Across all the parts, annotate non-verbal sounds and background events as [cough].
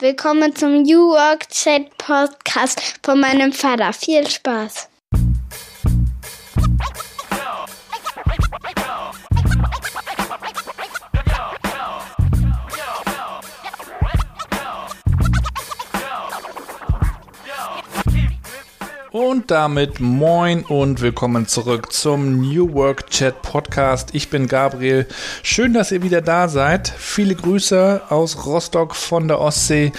Willkommen zum New Work Chat Podcast von meinem Vater. Viel Spaß. Und damit moin und willkommen zurück zum New Work Chat Podcast. Ich bin Gabriel. Schön, dass ihr wieder da seid. Viele Grüße aus Rostock von der Ostsee.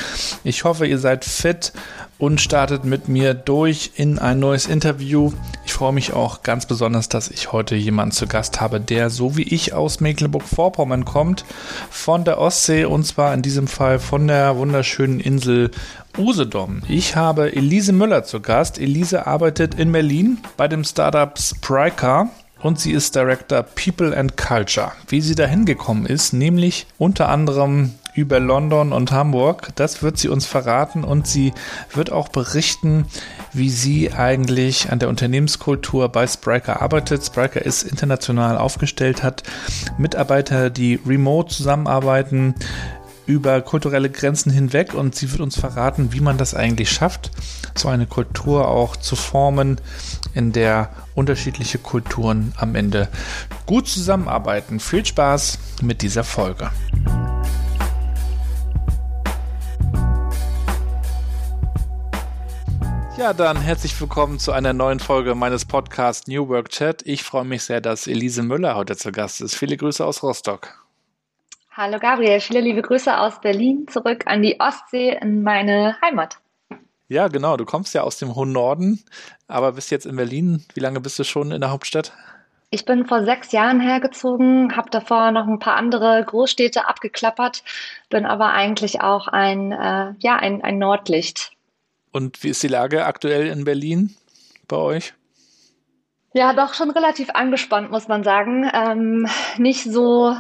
Ich hoffe, ihr seid fit und startet mit mir durch in ein neues Interview. Ich freue mich auch ganz besonders, dass ich heute jemanden zu Gast habe, der so wie ich aus Mecklenburg-Vorpommern kommt, von der Ostsee und zwar in diesem Fall von der wunderschönen Insel Usedom. Ich habe Elise Müller zu Gast. Elise arbeitet in Berlin bei dem Startup Spryker und sie ist Director People and Culture. Wie sie dahin gekommen ist, nämlich unter anderem über London und Hamburg. Das wird sie uns verraten und sie wird auch berichten, wie sie eigentlich an der Unternehmenskultur bei Spriker arbeitet. Spriker ist international aufgestellt, hat Mitarbeiter, die remote zusammenarbeiten, über kulturelle Grenzen hinweg und sie wird uns verraten, wie man das eigentlich schafft, so eine Kultur auch zu formen, in der unterschiedliche Kulturen am Ende gut zusammenarbeiten. Viel Spaß mit dieser Folge. Ja, dann herzlich willkommen zu einer neuen Folge meines Podcasts New Work Chat. Ich freue mich sehr, dass Elise Müller heute zu Gast ist. Viele Grüße aus Rostock. Hallo Gabriel, viele liebe Grüße aus Berlin zurück an die Ostsee in meine Heimat. Ja, genau. Du kommst ja aus dem hohen Norden, aber bist jetzt in Berlin. Wie lange bist du schon in der Hauptstadt? Ich bin vor sechs Jahren hergezogen, habe davor noch ein paar andere Großstädte abgeklappert, bin aber eigentlich auch ein, äh, ja, ein, ein Nordlicht. Und wie ist die Lage aktuell in Berlin bei euch? Ja, doch schon relativ angespannt, muss man sagen. Ähm, nicht so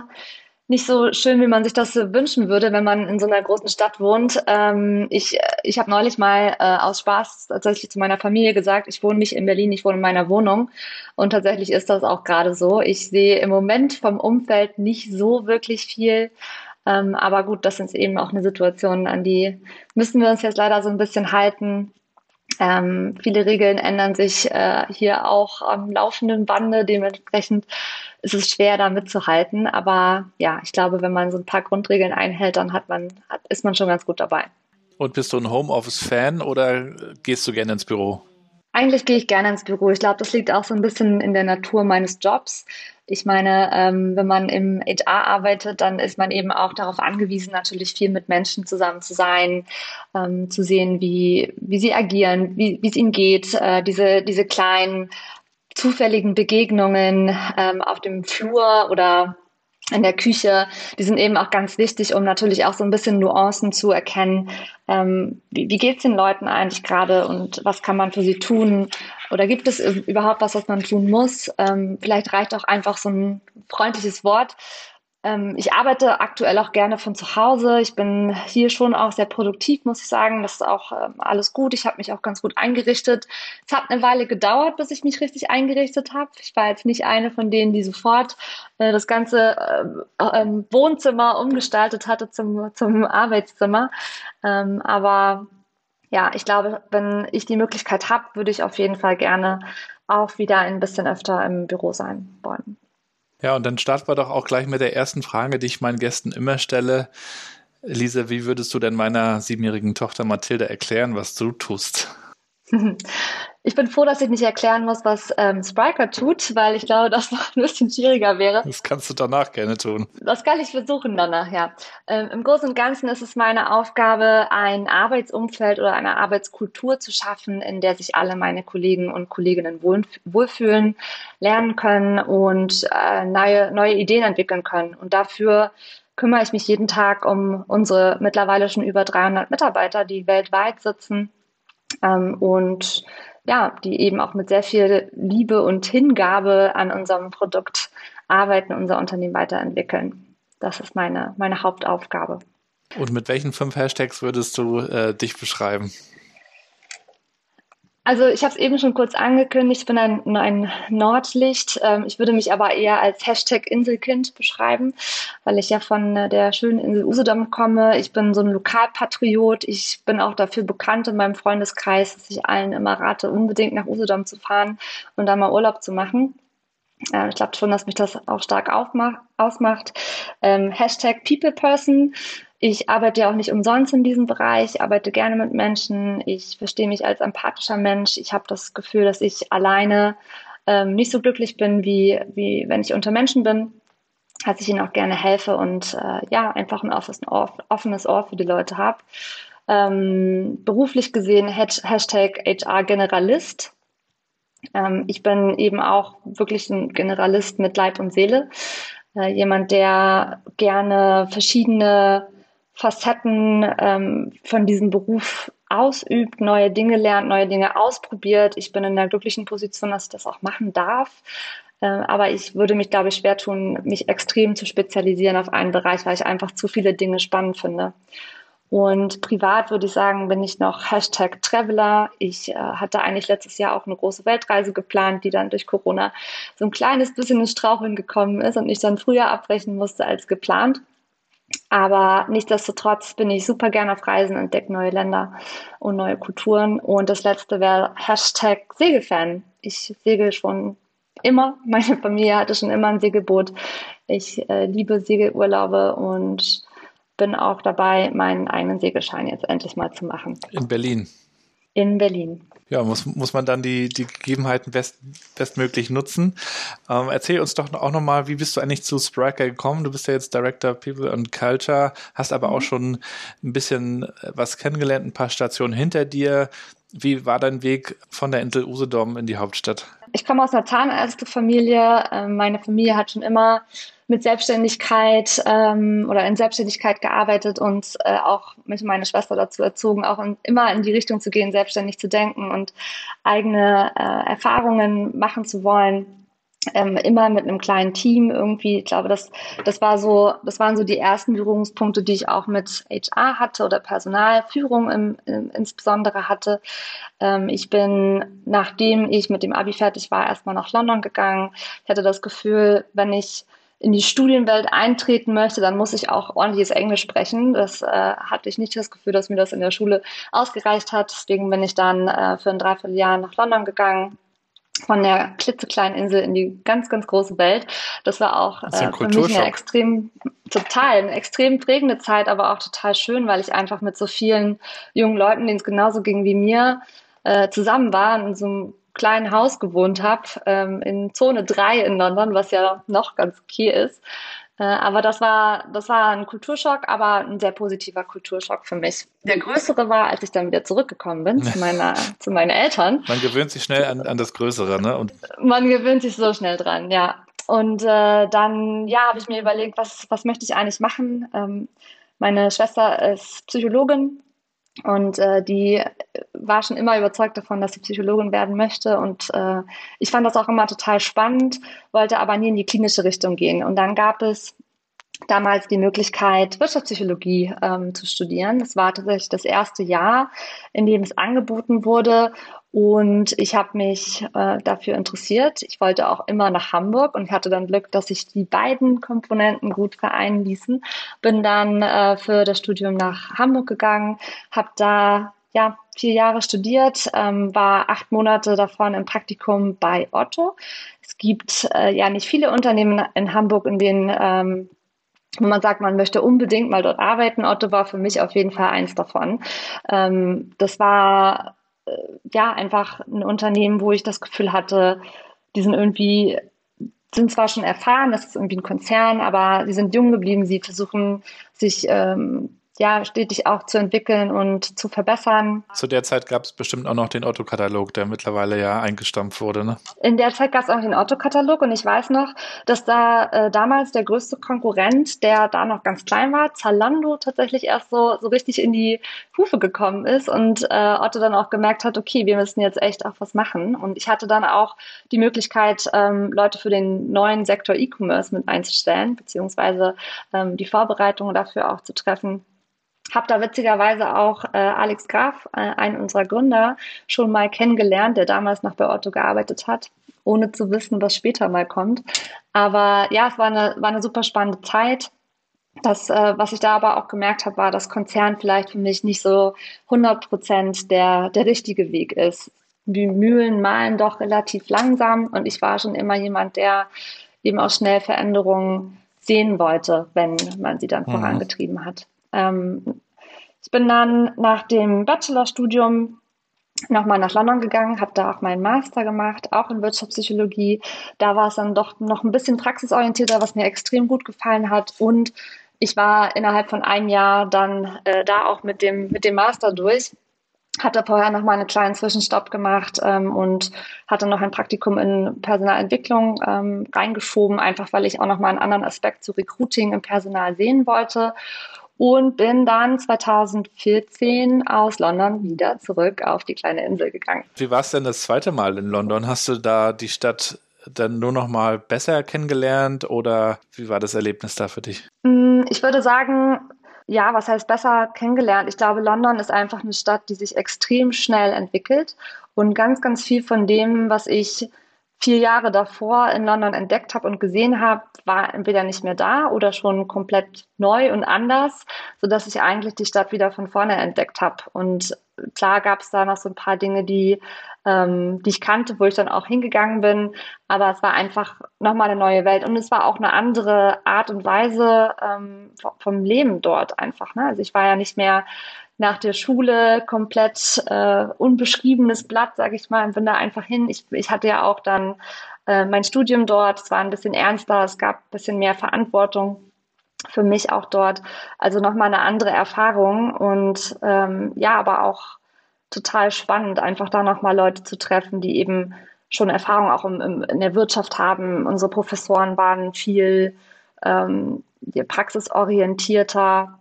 nicht so schön, wie man sich das wünschen würde, wenn man in so einer großen Stadt wohnt. Ähm, ich ich habe neulich mal äh, aus Spaß tatsächlich zu meiner Familie gesagt, ich wohne nicht in Berlin, ich wohne in meiner Wohnung. Und tatsächlich ist das auch gerade so. Ich sehe im Moment vom Umfeld nicht so wirklich viel. Ähm, aber gut, das ist eben auch eine Situation, an die müssen wir uns jetzt leider so ein bisschen halten. Ähm, viele Regeln ändern sich äh, hier auch am laufenden Bande. Dementsprechend ist es schwer, da mitzuhalten. Aber ja, ich glaube, wenn man so ein paar Grundregeln einhält, dann hat man, hat, ist man schon ganz gut dabei. Und bist du ein Homeoffice-Fan oder gehst du gerne ins Büro? Eigentlich gehe ich gerne ins Büro. Ich glaube, das liegt auch so ein bisschen in der Natur meines Jobs. Ich meine, ähm, wenn man im HR arbeitet, dann ist man eben auch darauf angewiesen, natürlich viel mit Menschen zusammen zu sein, ähm, zu sehen, wie, wie sie agieren, wie, es ihnen geht, äh, diese, diese kleinen zufälligen Begegnungen ähm, auf dem Flur oder in der Küche, die sind eben auch ganz wichtig, um natürlich auch so ein bisschen Nuancen zu erkennen. Ähm, wie wie geht es den Leuten eigentlich gerade und was kann man für sie tun? Oder gibt es überhaupt was, was man tun muss? Ähm, vielleicht reicht auch einfach so ein freundliches Wort ähm, ich arbeite aktuell auch gerne von zu Hause. Ich bin hier schon auch sehr produktiv, muss ich sagen. Das ist auch ähm, alles gut. Ich habe mich auch ganz gut eingerichtet. Es hat eine Weile gedauert, bis ich mich richtig eingerichtet habe. Ich war jetzt nicht eine von denen, die sofort äh, das ganze äh, äh, Wohnzimmer umgestaltet hatte zum, zum Arbeitszimmer. Ähm, aber ja, ich glaube, wenn ich die Möglichkeit habe, würde ich auf jeden Fall gerne auch wieder ein bisschen öfter im Büro sein wollen. Ja, und dann starten wir doch auch gleich mit der ersten Frage, die ich meinen Gästen immer stelle. Lisa, wie würdest du denn meiner siebenjährigen Tochter Mathilde erklären, was du tust? [laughs] Ich bin froh, dass ich nicht erklären muss, was ähm, Spriker tut, weil ich glaube, [laughs] das noch ein bisschen schwieriger wäre. Das kannst du danach gerne tun. Das kann ich versuchen danach, ja. Ähm, Im Großen und Ganzen ist es meine Aufgabe, ein Arbeitsumfeld oder eine Arbeitskultur zu schaffen, in der sich alle meine Kollegen und Kolleginnen wohl, wohlfühlen, lernen können und äh, neue, neue Ideen entwickeln können. Und dafür kümmere ich mich jeden Tag um unsere mittlerweile schon über 300 Mitarbeiter, die weltweit sitzen ähm, und ja, die eben auch mit sehr viel Liebe und Hingabe an unserem Produkt arbeiten, unser Unternehmen weiterentwickeln. Das ist meine, meine Hauptaufgabe. Und mit welchen fünf Hashtags würdest du äh, dich beschreiben? Also ich habe es eben schon kurz angekündigt, ich bin ein, ein Nordlicht. Ähm, ich würde mich aber eher als Hashtag Inselkind beschreiben, weil ich ja von äh, der schönen Insel Usedom komme. Ich bin so ein Lokalpatriot. Ich bin auch dafür bekannt in meinem Freundeskreis, dass ich allen immer rate, unbedingt nach Usedom zu fahren und da mal Urlaub zu machen. Äh, ich glaube schon, dass mich das auch stark ausmacht. Ähm, Hashtag People Person. Ich arbeite ja auch nicht umsonst in diesem Bereich, ich arbeite gerne mit Menschen, ich verstehe mich als empathischer Mensch. Ich habe das Gefühl, dass ich alleine ähm, nicht so glücklich bin, wie, wie wenn ich unter Menschen bin, dass ich ihnen auch gerne helfe und äh, ja, einfach ein offenes Ohr, offenes Ohr für die Leute habe. Ähm, beruflich gesehen Hashtag HR Generalist. Ähm, ich bin eben auch wirklich ein Generalist mit Leib und Seele. Äh, jemand, der gerne verschiedene Facetten ähm, von diesem Beruf ausübt, neue Dinge lernt, neue Dinge ausprobiert. Ich bin in der glücklichen Position, dass ich das auch machen darf. Äh, aber ich würde mich, glaube ich, schwer tun, mich extrem zu spezialisieren auf einen Bereich, weil ich einfach zu viele Dinge spannend finde. Und privat würde ich sagen, bin ich noch Hashtag Traveler. Ich äh, hatte eigentlich letztes Jahr auch eine große Weltreise geplant, die dann durch Corona so ein kleines bisschen ins Straucheln gekommen ist und ich dann früher abbrechen musste als geplant. Aber nichtsdestotrotz bin ich super gerne auf Reisen, entdecke neue Länder und neue Kulturen. Und das letzte wäre Hashtag Segelfan. Ich segel schon immer. Meine Familie hatte schon immer ein Segelboot. Ich äh, liebe Segelurlaube und bin auch dabei, meinen eigenen Segelschein jetzt endlich mal zu machen. In Berlin. In Berlin ja, muss, muss man dann die, die Gegebenheiten best, bestmöglich nutzen. Ähm, erzähl uns doch auch nochmal, wie bist du eigentlich zu Spriker gekommen? Du bist ja jetzt Director People and Culture, hast aber mhm. auch schon ein bisschen äh, was kennengelernt, ein paar Stationen hinter dir. Wie war dein Weg von der Insel Usedom in die Hauptstadt? Ich komme aus einer Zahnärztefamilie. Ähm, meine Familie hat schon immer mit Selbstständigkeit ähm, oder in Selbstständigkeit gearbeitet und äh, auch mich und meine Schwester dazu erzogen, auch in, immer in die Richtung zu gehen, selbstständig zu denken und eigene äh, Erfahrungen machen zu wollen. Ähm, immer mit einem kleinen Team irgendwie. Ich glaube, das, das war so, das waren so die ersten Berührungspunkte, die ich auch mit HR hatte oder Personalführung im, im, insbesondere hatte. Ähm, ich bin, nachdem ich mit dem Abi fertig war, erstmal nach London gegangen. Ich hatte das Gefühl, wenn ich in die Studienwelt eintreten möchte, dann muss ich auch ordentliches Englisch sprechen. Das äh, hatte ich nicht das Gefühl, dass mir das in der Schule ausgereicht hat. Deswegen bin ich dann äh, für ein Dreivierteljahr nach London gegangen von der klitzekleinen Insel in die ganz, ganz große Welt. Das war auch das äh, für mich eine extrem, total, eine extrem prägende Zeit, aber auch total schön, weil ich einfach mit so vielen jungen Leuten, denen es genauso ging wie mir, äh, zusammen war in so einem kleinen Haus gewohnt habe, ähm, in Zone 3 in London, was ja noch ganz okay ist. Äh, aber das war, das war ein Kulturschock, aber ein sehr positiver Kulturschock für mich. Der größere war, als ich dann wieder zurückgekommen bin zu, [laughs] meiner, zu meinen Eltern. Man gewöhnt sich schnell an, an das Größere, ne? Und Man gewöhnt sich so schnell dran, ja. Und äh, dann, ja, habe ich mir überlegt, was, was möchte ich eigentlich machen? Ähm, meine Schwester ist Psychologin und äh, die war schon immer überzeugt davon, dass sie Psychologin werden möchte. Und äh, ich fand das auch immer total spannend, wollte aber nie in die klinische Richtung gehen. Und dann gab es damals die Möglichkeit, Wirtschaftspsychologie ähm, zu studieren. Das war tatsächlich das erste Jahr, in dem es angeboten wurde. Und ich habe mich äh, dafür interessiert. Ich wollte auch immer nach Hamburg und hatte dann Glück, dass sich die beiden Komponenten gut vereinen ließen. Bin dann äh, für das Studium nach Hamburg gegangen, habe da ja vier Jahre studiert, ähm, war acht Monate davon im Praktikum bei Otto. Es gibt äh, ja nicht viele Unternehmen in Hamburg, in denen ähm, wo man sagt, man möchte unbedingt mal dort arbeiten. Otto war für mich auf jeden Fall eins davon. Ähm, das war äh, ja einfach ein Unternehmen, wo ich das Gefühl hatte, die sind irgendwie sind zwar schon erfahren, das ist irgendwie ein Konzern, aber sie sind jung geblieben, sie versuchen sich ähm, ja, stetig auch zu entwickeln und zu verbessern. Zu der Zeit gab es bestimmt auch noch den Otto-Katalog, der mittlerweile ja eingestampft wurde, ne? In der Zeit gab es auch den Otto-Katalog und ich weiß noch, dass da äh, damals der größte Konkurrent, der da noch ganz klein war, Zalando, tatsächlich erst so, so richtig in die Hufe gekommen ist und äh, Otto dann auch gemerkt hat, okay, wir müssen jetzt echt auch was machen. Und ich hatte dann auch die Möglichkeit, ähm, Leute für den neuen Sektor E-Commerce mit einzustellen, beziehungsweise ähm, die Vorbereitungen dafür auch zu treffen. Habe da witzigerweise auch äh, Alex Graf, äh, einen unserer Gründer, schon mal kennengelernt, der damals noch bei Otto gearbeitet hat, ohne zu wissen, was später mal kommt. Aber ja, es war eine, war eine super spannende Zeit. Das, äh, was ich da aber auch gemerkt habe, war, dass Konzern vielleicht für mich nicht so 100 Prozent der, der richtige Weg ist. Die Mühlen malen doch relativ langsam und ich war schon immer jemand, der eben auch schnell Veränderungen sehen wollte, wenn man sie dann mhm. vorangetrieben hat. Ähm, ich bin dann nach dem Bachelorstudium nochmal nach London gegangen, habe da auch meinen Master gemacht, auch in Wirtschaftspsychologie. Da war es dann doch noch ein bisschen praxisorientierter, was mir extrem gut gefallen hat. Und ich war innerhalb von einem Jahr dann äh, da auch mit dem, mit dem Master durch. Hatte vorher noch mal einen kleinen Zwischenstopp gemacht ähm, und hatte noch ein Praktikum in Personalentwicklung ähm, reingeschoben, einfach weil ich auch noch mal einen anderen Aspekt zu Recruiting im Personal sehen wollte. Und bin dann 2014 aus London wieder zurück auf die kleine Insel gegangen. Wie war es denn das zweite Mal in London? Hast du da die Stadt dann nur noch mal besser kennengelernt oder wie war das Erlebnis da für dich? Mm, ich würde sagen, ja, was heißt besser kennengelernt? Ich glaube, London ist einfach eine Stadt, die sich extrem schnell entwickelt und ganz, ganz viel von dem, was ich vier Jahre davor in London entdeckt habe und gesehen habe, war entweder nicht mehr da oder schon komplett neu und anders, sodass ich eigentlich die Stadt wieder von vorne entdeckt habe. Und klar gab es da noch so ein paar Dinge, die ähm, die ich kannte, wo ich dann auch hingegangen bin. Aber es war einfach nochmal eine neue Welt und es war auch eine andere Art und Weise ähm, vom Leben dort einfach. Ne? Also ich war ja nicht mehr nach der Schule komplett äh, unbeschriebenes Blatt, sage ich mal, und bin da einfach hin. Ich, ich hatte ja auch dann äh, mein Studium dort, es war ein bisschen ernster, es gab ein bisschen mehr Verantwortung für mich auch dort. Also nochmal eine andere Erfahrung und ähm, ja, aber auch total spannend, einfach da nochmal Leute zu treffen, die eben schon Erfahrung auch im, im, in der Wirtschaft haben. Unsere Professoren waren viel ähm, praxisorientierter.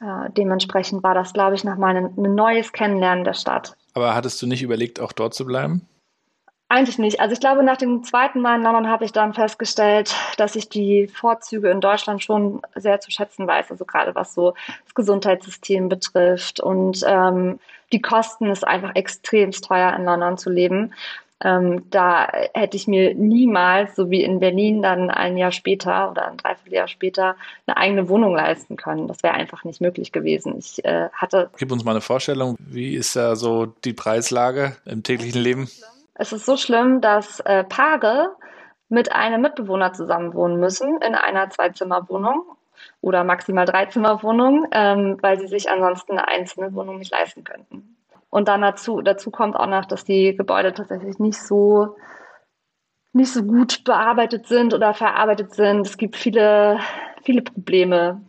Äh, dementsprechend war das, glaube ich, nochmal ein, ein neues Kennenlernen der Stadt. Aber hattest du nicht überlegt, auch dort zu bleiben? Eigentlich nicht. Also ich glaube, nach dem zweiten Mal in London habe ich dann festgestellt, dass ich die Vorzüge in Deutschland schon sehr zu schätzen weiß. Also gerade was so das Gesundheitssystem betrifft. Und ähm, die Kosten ist einfach extrem teuer in London zu leben. Ähm, da hätte ich mir niemals, so wie in Berlin, dann ein Jahr später oder ein Dreivierteljahr später eine eigene Wohnung leisten können. Das wäre einfach nicht möglich gewesen. Ich äh, hatte. Gib uns mal eine Vorstellung. Wie ist da so die Preislage im täglichen Leben? Es ist so schlimm, dass äh, Paare mit einem Mitbewohner zusammenwohnen müssen in einer Zweizimmerwohnung oder maximal Dreizimmerwohnung, ähm, weil sie sich ansonsten eine einzelne Wohnung nicht leisten könnten. Und dann dazu, dazu kommt auch noch, dass die Gebäude tatsächlich nicht so nicht so gut bearbeitet sind oder verarbeitet sind. Es gibt viele, viele Probleme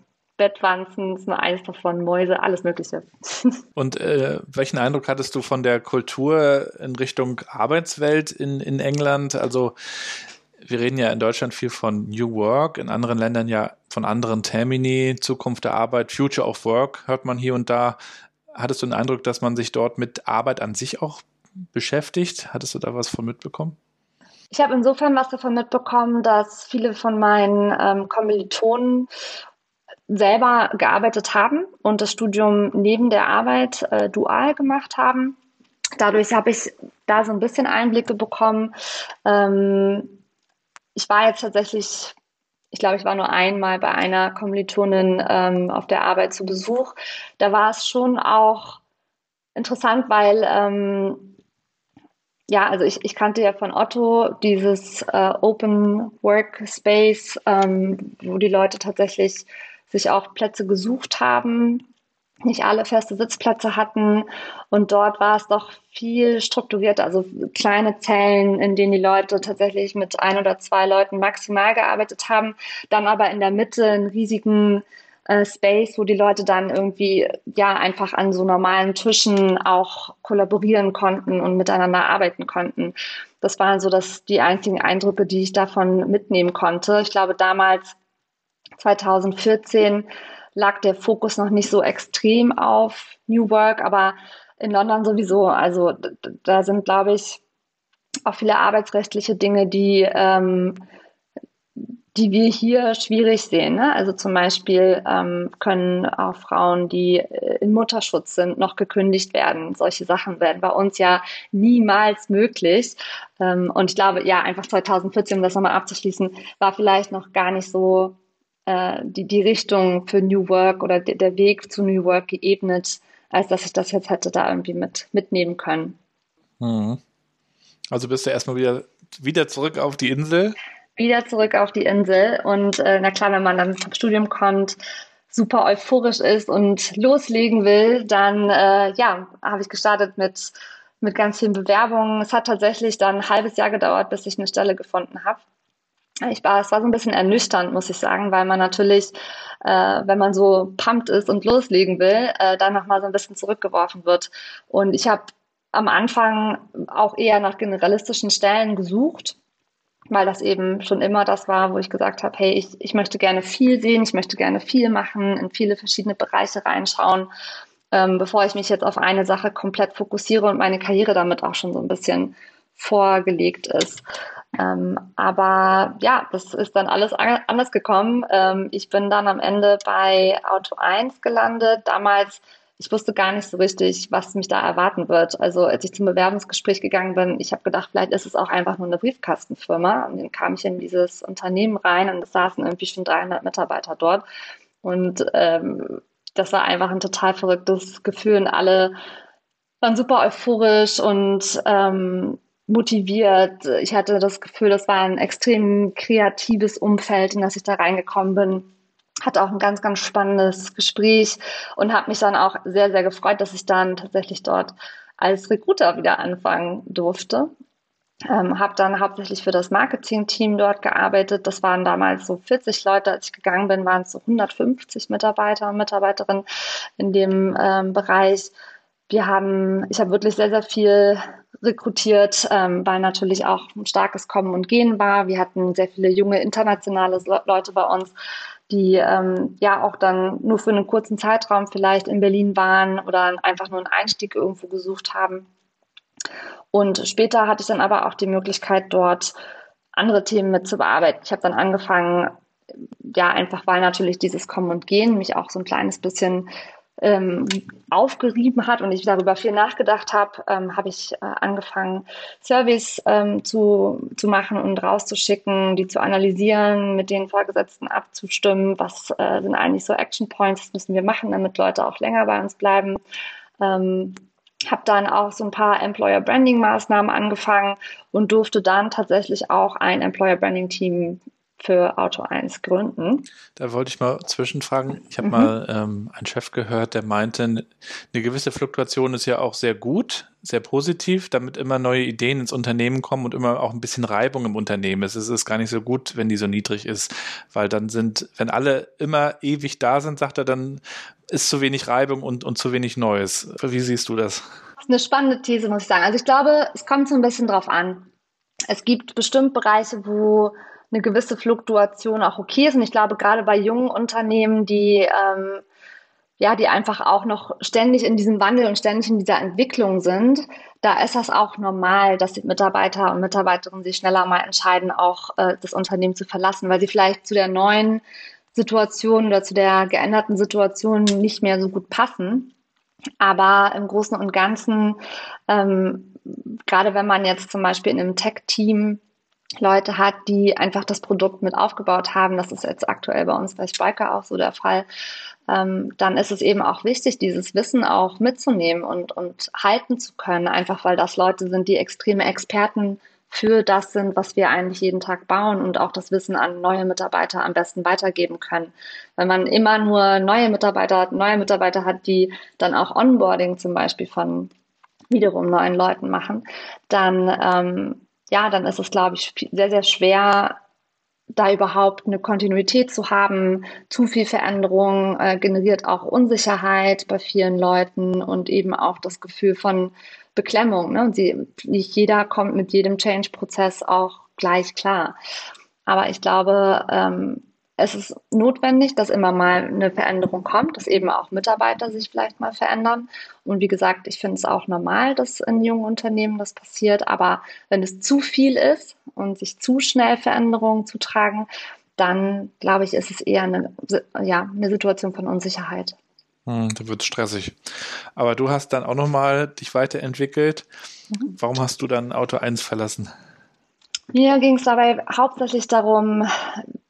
Bettwanzen ist nur eins davon, Mäuse, alles Mögliche. [laughs] Und äh, welchen Eindruck hattest du von der Kultur in Richtung Arbeitswelt in, in England? Also wir reden ja in Deutschland viel von New Work, in anderen Ländern ja von anderen Termini, Zukunft der Arbeit, Future of Work hört man hier und da. Hattest du den Eindruck, dass man sich dort mit Arbeit an sich auch beschäftigt? Hattest du da was von mitbekommen? Ich habe insofern was davon mitbekommen, dass viele von meinen ähm, Kommilitonen selber gearbeitet haben und das Studium neben der Arbeit äh, dual gemacht haben. Dadurch habe ich da so ein bisschen Einblicke bekommen. Ähm, ich war jetzt tatsächlich, ich glaube, ich war nur einmal bei einer Kommilitonin ähm, auf der Arbeit zu Besuch. Da war es schon auch interessant, weil ähm, ja, also ich, ich kannte ja von Otto dieses äh, Open Workspace, ähm, wo die Leute tatsächlich sich auch Plätze gesucht haben, nicht alle feste Sitzplätze hatten. Und dort war es doch viel strukturierter, also kleine Zellen, in denen die Leute tatsächlich mit ein oder zwei Leuten maximal gearbeitet haben. Dann aber in der Mitte einen riesigen äh, Space, wo die Leute dann irgendwie ja einfach an so normalen Tischen auch kollaborieren konnten und miteinander arbeiten konnten. Das waren so das, die einzigen Eindrücke, die ich davon mitnehmen konnte. Ich glaube, damals 2014 lag der Fokus noch nicht so extrem auf New Work, aber in London sowieso. Also da sind, glaube ich, auch viele arbeitsrechtliche Dinge, die, ähm, die wir hier schwierig sehen. Ne? Also zum Beispiel ähm, können auch Frauen, die äh, in Mutterschutz sind, noch gekündigt werden. Solche Sachen werden bei uns ja niemals möglich. Ähm, und ich glaube, ja, einfach 2014, um das nochmal abzuschließen, war vielleicht noch gar nicht so äh, die, die Richtung für New Work oder de, der Weg zu New Work geebnet, als dass ich das jetzt hätte da irgendwie mit mitnehmen können. Mhm. Also bist du erstmal wieder, wieder zurück auf die Insel? wieder zurück auf die Insel. Und äh, na klar, wenn man dann zum Studium kommt, super euphorisch ist und loslegen will, dann äh, ja, habe ich gestartet mit, mit ganz vielen Bewerbungen. Es hat tatsächlich dann ein halbes Jahr gedauert, bis ich eine Stelle gefunden habe. Ich war, es war so ein bisschen ernüchternd, muss ich sagen, weil man natürlich, äh, wenn man so pumped ist und loslegen will, äh, dann nochmal so ein bisschen zurückgeworfen wird. Und ich habe am Anfang auch eher nach generalistischen Stellen gesucht weil das eben schon immer das war, wo ich gesagt habe, hey, ich, ich möchte gerne viel sehen, ich möchte gerne viel machen, in viele verschiedene Bereiche reinschauen, ähm, bevor ich mich jetzt auf eine Sache komplett fokussiere und meine Karriere damit auch schon so ein bisschen vorgelegt ist. Ähm, aber ja, das ist dann alles anders gekommen. Ähm, ich bin dann am Ende bei Auto 1 gelandet. Damals ich wusste gar nicht so richtig, was mich da erwarten wird. Also als ich zum Bewerbungsgespräch gegangen bin, ich habe gedacht, vielleicht ist es auch einfach nur eine Briefkastenfirma. Und dann kam ich in dieses Unternehmen rein und es saßen irgendwie schon 300 Mitarbeiter dort. Und ähm, das war einfach ein total verrücktes Gefühl und alle waren super euphorisch und ähm, motiviert. Ich hatte das Gefühl, das war ein extrem kreatives Umfeld, in das ich da reingekommen bin hatte auch ein ganz, ganz spannendes Gespräch und habe mich dann auch sehr, sehr gefreut, dass ich dann tatsächlich dort als Recruiter wieder anfangen durfte. Ähm, habe dann hauptsächlich für das Marketing-Team dort gearbeitet. Das waren damals so 40 Leute. Als ich gegangen bin, waren es so 150 Mitarbeiter und Mitarbeiterinnen in dem ähm, Bereich. Wir haben, ich habe wirklich sehr, sehr viel rekrutiert, ähm, weil natürlich auch ein starkes Kommen und Gehen war. Wir hatten sehr viele junge internationale Leute bei uns die ähm, ja auch dann nur für einen kurzen Zeitraum vielleicht in Berlin waren oder einfach nur einen Einstieg irgendwo gesucht haben. Und später hatte ich dann aber auch die Möglichkeit, dort andere Themen mit zu bearbeiten. Ich habe dann angefangen, ja, einfach weil natürlich dieses Kommen und Gehen mich auch so ein kleines bisschen ähm, aufgerieben hat und ich darüber viel nachgedacht habe, ähm, habe ich äh, angefangen, Surveys ähm, zu, zu machen und rauszuschicken, die zu analysieren, mit den Vorgesetzten abzustimmen, was äh, sind eigentlich so Action Points, was müssen wir machen, damit Leute auch länger bei uns bleiben. Ähm, habe dann auch so ein paar Employer Branding Maßnahmen angefangen und durfte dann tatsächlich auch ein Employer Branding Team für Auto 1 gründen. Da wollte ich mal zwischenfragen. Ich habe mhm. mal ähm, einen Chef gehört, der meinte, eine gewisse Fluktuation ist ja auch sehr gut, sehr positiv, damit immer neue Ideen ins Unternehmen kommen und immer auch ein bisschen Reibung im Unternehmen ist. Es ist gar nicht so gut, wenn die so niedrig ist, weil dann sind, wenn alle immer ewig da sind, sagt er, dann ist zu wenig Reibung und, und zu wenig Neues. Wie siehst du das? Das ist eine spannende These, muss ich sagen. Also ich glaube, es kommt so ein bisschen drauf an. Es gibt bestimmt Bereiche, wo eine gewisse Fluktuation auch okay ist. Und ich glaube, gerade bei jungen Unternehmen, die ähm, ja, die einfach auch noch ständig in diesem Wandel und ständig in dieser Entwicklung sind, da ist das auch normal, dass die Mitarbeiter und Mitarbeiterinnen sich schneller mal entscheiden, auch äh, das Unternehmen zu verlassen, weil sie vielleicht zu der neuen Situation oder zu der geänderten Situation nicht mehr so gut passen. Aber im Großen und Ganzen, ähm, gerade wenn man jetzt zum Beispiel in einem Tech-Team Leute hat, die einfach das Produkt mit aufgebaut haben. Das ist jetzt aktuell bei uns bei Spiker auch so der Fall. Ähm, dann ist es eben auch wichtig, dieses Wissen auch mitzunehmen und, und halten zu können, einfach weil das Leute sind, die extreme Experten für das sind, was wir eigentlich jeden Tag bauen und auch das Wissen an neue Mitarbeiter am besten weitergeben können. Wenn man immer nur neue Mitarbeiter hat, neue Mitarbeiter hat, die dann auch Onboarding zum Beispiel von wiederum neuen Leuten machen, dann ähm, ja, dann ist es, glaube ich, sehr, sehr schwer, da überhaupt eine Kontinuität zu haben. Zu viel Veränderung äh, generiert auch Unsicherheit bei vielen Leuten und eben auch das Gefühl von Beklemmung. Ne? Sie, nicht jeder kommt mit jedem Change-Prozess auch gleich klar. Aber ich glaube, ähm, es ist notwendig, dass immer mal eine Veränderung kommt, dass eben auch Mitarbeiter sich vielleicht mal verändern. Und wie gesagt, ich finde es auch normal, dass in jungen Unternehmen das passiert. Aber wenn es zu viel ist und sich zu schnell Veränderungen zutragen, dann glaube ich, ist es eher eine, ja, eine Situation von Unsicherheit. Hm, da wird es stressig. Aber du hast dann auch nochmal dich weiterentwickelt. Mhm. Warum hast du dann Auto 1 verlassen? Mir ging es dabei hauptsächlich darum,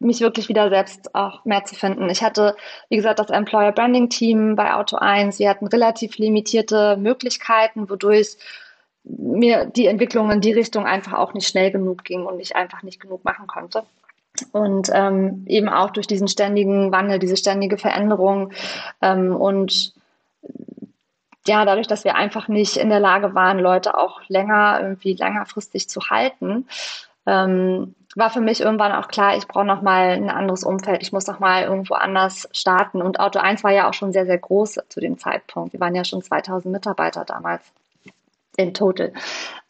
mich wirklich wieder selbst auch mehr zu finden. Ich hatte, wie gesagt, das Employer Branding Team bei Auto 1. Wir hatten relativ limitierte Möglichkeiten, wodurch mir die Entwicklung in die Richtung einfach auch nicht schnell genug ging und ich einfach nicht genug machen konnte. Und ähm, eben auch durch diesen ständigen Wandel, diese ständige Veränderung ähm, und ja, dadurch, dass wir einfach nicht in der Lage waren, Leute auch länger, irgendwie längerfristig zu halten, ähm, war für mich irgendwann auch klar, ich brauche nochmal ein anderes Umfeld, ich muss nochmal irgendwo anders starten. Und Auto 1 war ja auch schon sehr, sehr groß zu dem Zeitpunkt. Wir waren ja schon 2000 Mitarbeiter damals in total.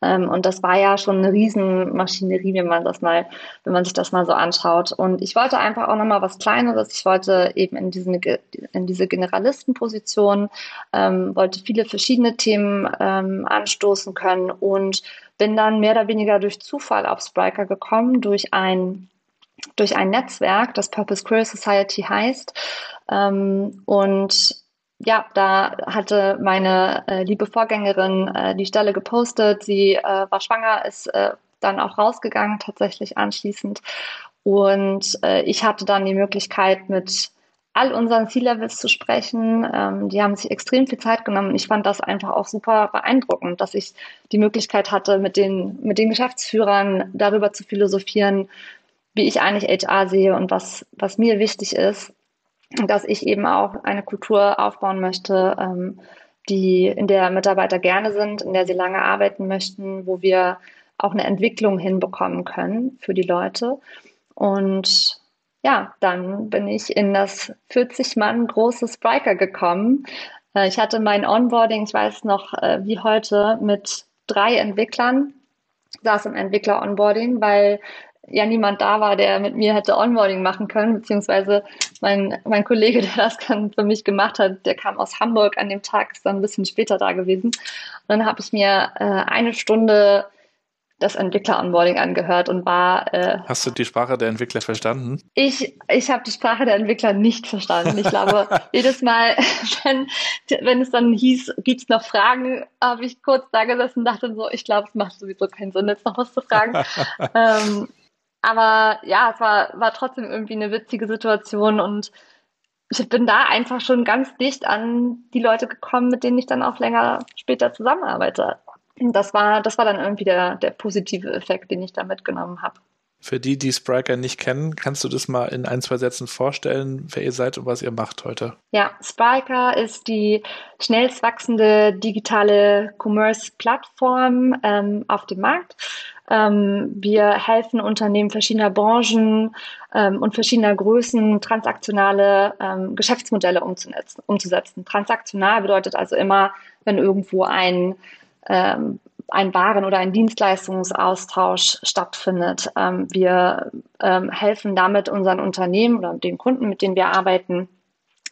Ähm, und das war ja schon eine Riesenmaschinerie, wenn man das mal, wenn man sich das mal so anschaut. Und ich wollte einfach auch nochmal was Kleineres. Ich wollte eben in, diesen, in diese Generalistenposition, ähm, wollte viele verschiedene Themen ähm, anstoßen können und bin dann mehr oder weniger durch Zufall auf Spriker gekommen, durch ein durch ein Netzwerk, das Purpose Queer Society heißt. Ähm, und ja, da hatte meine äh, liebe Vorgängerin äh, die Stelle gepostet. Sie äh, war schwanger, ist äh, dann auch rausgegangen, tatsächlich anschließend. Und äh, ich hatte dann die Möglichkeit, mit all unseren C-Levels zu sprechen. Ähm, die haben sich extrem viel Zeit genommen. Ich fand das einfach auch super beeindruckend, dass ich die Möglichkeit hatte, mit den, mit den Geschäftsführern darüber zu philosophieren, wie ich eigentlich HR sehe und was, was mir wichtig ist dass ich eben auch eine Kultur aufbauen möchte, ähm, die, in der Mitarbeiter gerne sind, in der sie lange arbeiten möchten, wo wir auch eine Entwicklung hinbekommen können für die Leute. Und ja, dann bin ich in das 40 Mann große Spriker gekommen. Äh, ich hatte mein Onboarding, ich weiß noch äh, wie heute, mit drei Entwicklern, saß im Entwickler-Onboarding, weil ja niemand da war, der mit mir hätte Onboarding machen können, beziehungsweise mein, mein Kollege, der das dann für mich gemacht hat, der kam aus Hamburg an dem Tag, ist dann ein bisschen später da gewesen. Und dann habe ich mir äh, eine Stunde das Entwickler-Onboarding angehört und war. Äh, Hast du die Sprache der Entwickler verstanden? Ich, ich habe die Sprache der Entwickler nicht verstanden. Ich glaube, [laughs] jedes Mal, [laughs] wenn, wenn es dann hieß, gibt's noch Fragen, habe ich kurz da gesessen und dachte so, ich glaube, es macht sowieso keinen Sinn, jetzt noch was zu fragen. [laughs] ähm, aber ja, es war, war trotzdem irgendwie eine witzige Situation und ich bin da einfach schon ganz dicht an die Leute gekommen, mit denen ich dann auch länger später zusammenarbeite. Das war, das war dann irgendwie der, der positive Effekt, den ich da mitgenommen habe. Für die, die Spriker nicht kennen, kannst du das mal in ein, zwei Sätzen vorstellen, wer ihr seid und was ihr macht heute? Ja, Spriker ist die schnellst wachsende digitale Commerce-Plattform ähm, auf dem Markt. Ähm, wir helfen Unternehmen verschiedener Branchen ähm, und verschiedener Größen, transaktionale ähm, Geschäftsmodelle umzusetzen. Transaktional bedeutet also immer, wenn irgendwo ein ähm, ein Waren- oder ein Dienstleistungsaustausch stattfindet. Ähm, wir ähm, helfen damit unseren Unternehmen oder den Kunden, mit denen wir arbeiten,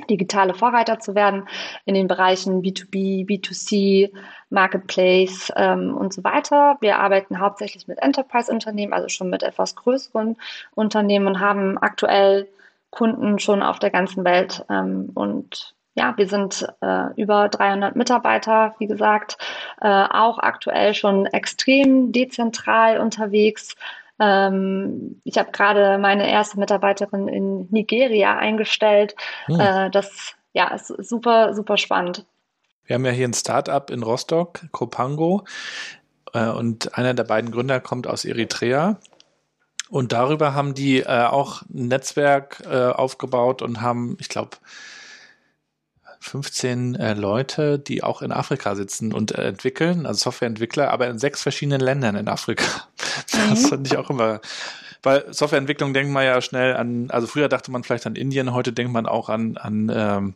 digitale Vorreiter zu werden in den Bereichen B2B, B2C, Marketplace ähm, und so weiter. Wir arbeiten hauptsächlich mit Enterprise-Unternehmen, also schon mit etwas größeren Unternehmen und haben aktuell Kunden schon auf der ganzen Welt. Ähm, und ja, wir sind äh, über 300 Mitarbeiter, wie gesagt, äh, auch aktuell schon extrem dezentral unterwegs. Ähm, ich habe gerade meine erste Mitarbeiterin in Nigeria eingestellt. Hm. Äh, das ja, ist super, super spannend. Wir haben ja hier ein Startup in Rostock, Copango, äh, und einer der beiden Gründer kommt aus Eritrea. Und darüber haben die äh, auch ein Netzwerk äh, aufgebaut und haben, ich glaube, 15 äh, Leute, die auch in Afrika sitzen und äh, entwickeln, also Softwareentwickler, aber in sechs verschiedenen Ländern in Afrika. [laughs] Das mhm. fand ich auch immer. Weil Softwareentwicklung denkt man ja schnell an, also früher dachte man vielleicht an Indien, heute denkt man auch an, an ähm,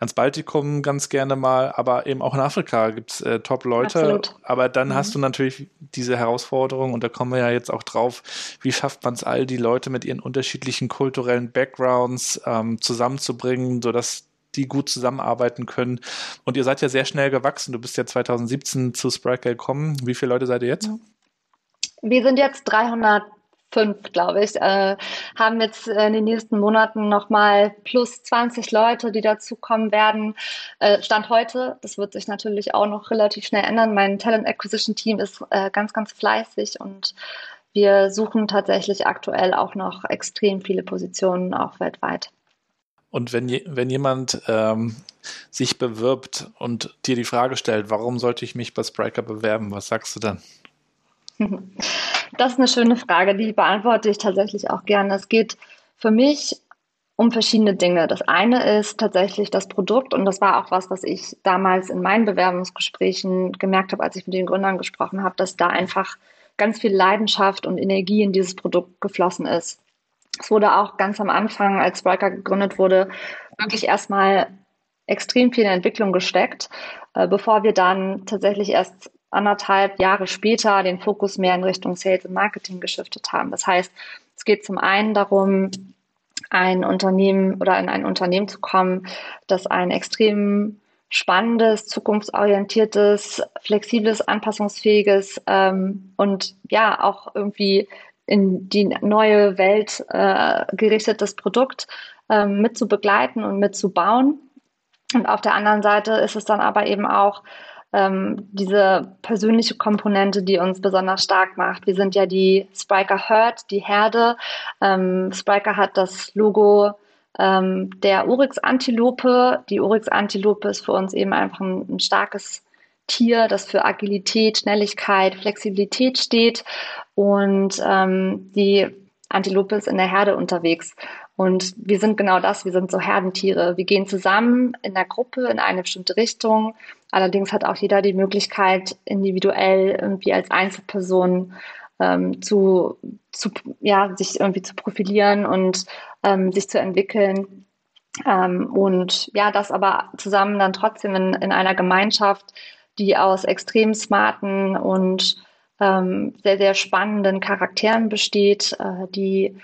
ans Baltikum ganz gerne mal, aber eben auch in Afrika gibt's äh, Top-Leute. Aber dann mhm. hast du natürlich diese Herausforderung, und da kommen wir ja jetzt auch drauf, wie schafft man es all die Leute mit ihren unterschiedlichen kulturellen Backgrounds ähm, zusammenzubringen, sodass die gut zusammenarbeiten können. Und ihr seid ja sehr schnell gewachsen. Du bist ja 2017 zu Sprite gekommen. Wie viele Leute seid ihr jetzt? Wir sind jetzt 300 fünf, glaube ich, äh, haben jetzt in den nächsten Monaten nochmal plus 20 Leute, die dazukommen werden. Äh, Stand heute, das wird sich natürlich auch noch relativ schnell ändern. Mein Talent Acquisition Team ist äh, ganz, ganz fleißig und wir suchen tatsächlich aktuell auch noch extrem viele Positionen, auch weltweit. Und wenn, wenn jemand ähm, sich bewirbt und dir die Frage stellt, warum sollte ich mich bei Spriker bewerben, was sagst du dann? Das ist eine schöne Frage, die beantworte ich tatsächlich auch gerne. Es geht für mich um verschiedene Dinge. Das eine ist tatsächlich das Produkt und das war auch was, was ich damals in meinen Bewerbungsgesprächen gemerkt habe, als ich mit den Gründern gesprochen habe, dass da einfach ganz viel Leidenschaft und Energie in dieses Produkt geflossen ist. Es wurde auch ganz am Anfang, als Spriker gegründet wurde, wirklich erstmal extrem viel in Entwicklung gesteckt, äh, bevor wir dann tatsächlich erst anderthalb Jahre später den Fokus mehr in Richtung Sales und Marketing geschiftet haben. Das heißt, es geht zum einen darum, ein Unternehmen oder in ein Unternehmen zu kommen, das ein extrem spannendes, zukunftsorientiertes, flexibles, anpassungsfähiges ähm, und ja auch irgendwie in die neue Welt äh, gerichtetes Produkt ähm, mit zu begleiten und mit zu bauen. Und auf der anderen Seite ist es dann aber eben auch ähm, diese persönliche Komponente, die uns besonders stark macht. Wir sind ja die Spriker Herd, die Herde. Ähm, Spriker hat das Logo ähm, der Oryx-Antilope. Die Oryx-Antilope ist für uns eben einfach ein, ein starkes Tier, das für Agilität, Schnelligkeit, Flexibilität steht. Und ähm, die Antilope ist in der Herde unterwegs. Und wir sind genau das, wir sind so Herdentiere. Wir gehen zusammen in der Gruppe in eine bestimmte Richtung. Allerdings hat auch jeder die Möglichkeit, individuell irgendwie als Einzelperson ähm, zu, zu, ja, sich irgendwie zu profilieren und ähm, sich zu entwickeln. Ähm, und ja, das aber zusammen dann trotzdem in, in einer Gemeinschaft, die aus extrem smarten und ähm, sehr, sehr spannenden Charakteren besteht, äh, die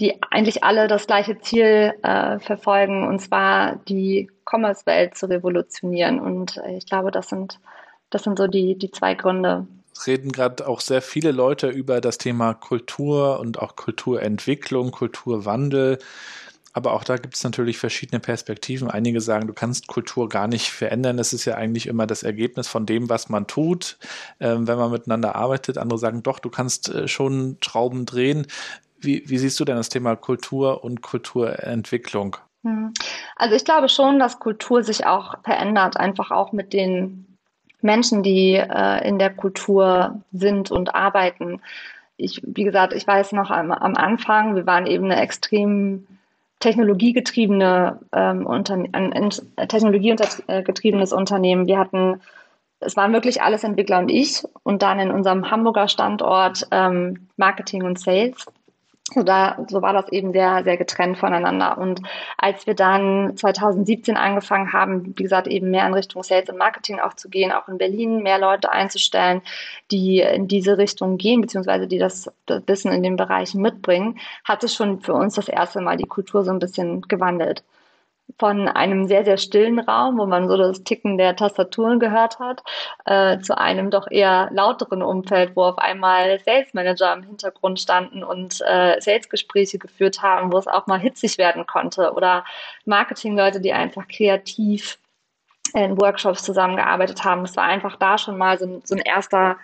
die eigentlich alle das gleiche Ziel äh, verfolgen, und zwar die Commerce-Welt zu revolutionieren. Und äh, ich glaube, das sind, das sind so die, die zwei Gründe. Reden gerade auch sehr viele Leute über das Thema Kultur und auch Kulturentwicklung, Kulturwandel. Aber auch da gibt es natürlich verschiedene Perspektiven. Einige sagen, du kannst Kultur gar nicht verändern. Es ist ja eigentlich immer das Ergebnis von dem, was man tut, äh, wenn man miteinander arbeitet. Andere sagen, doch, du kannst äh, schon Schrauben drehen. Wie, wie siehst du denn das Thema Kultur und Kulturentwicklung? Hm. Also ich glaube schon, dass Kultur sich auch verändert, einfach auch mit den Menschen, die äh, in der Kultur sind und arbeiten. Ich, wie gesagt, ich weiß noch am, am Anfang, wir waren eben eine extrem technologiegetriebene ähm, Unterne ein, ein technologiegetriebenes Unternehmen. Wir hatten es waren wirklich alles Entwickler und ich und dann in unserem Hamburger Standort ähm, Marketing und Sales. So, da, so war das eben sehr, sehr getrennt voneinander. Und als wir dann 2017 angefangen haben, wie gesagt, eben mehr in Richtung Sales und Marketing auch zu gehen, auch in Berlin mehr Leute einzustellen, die in diese Richtung gehen, beziehungsweise die das, das Wissen in den Bereichen mitbringen, hat sich schon für uns das erste Mal die Kultur so ein bisschen gewandelt von einem sehr, sehr stillen Raum, wo man so das Ticken der Tastaturen gehört hat, äh, zu einem doch eher lauteren Umfeld, wo auf einmal Sales Manager im Hintergrund standen und äh, Sales-Gespräche geführt haben, wo es auch mal hitzig werden konnte oder Marketingleute, die einfach kreativ in Workshops zusammengearbeitet haben. Das war einfach da schon mal so so ein erster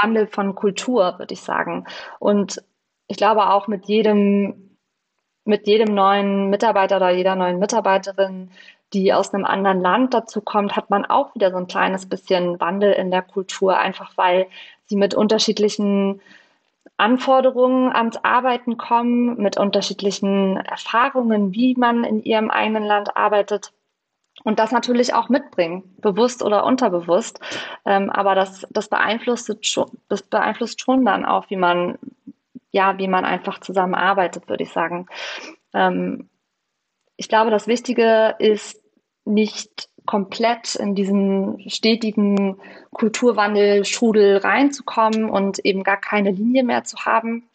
Wandel von Kultur, würde ich sagen. Und ich glaube auch mit jedem mit jedem neuen Mitarbeiter oder jeder neuen Mitarbeiterin, die aus einem anderen Land dazu kommt, hat man auch wieder so ein kleines bisschen Wandel in der Kultur, einfach weil sie mit unterschiedlichen Anforderungen ans Arbeiten kommen, mit unterschiedlichen Erfahrungen, wie man in ihrem eigenen Land arbeitet und das natürlich auch mitbringen, bewusst oder unterbewusst. Ähm, aber das, das beeinflusst schon, das beeinflusst schon dann auch, wie man, ja, wie man einfach zusammenarbeitet, würde ich sagen. Ähm, ich glaube, das Wichtige ist nicht komplett in diesen stetigen Kulturwandel-Strudel reinzukommen und eben gar keine Linie mehr zu haben,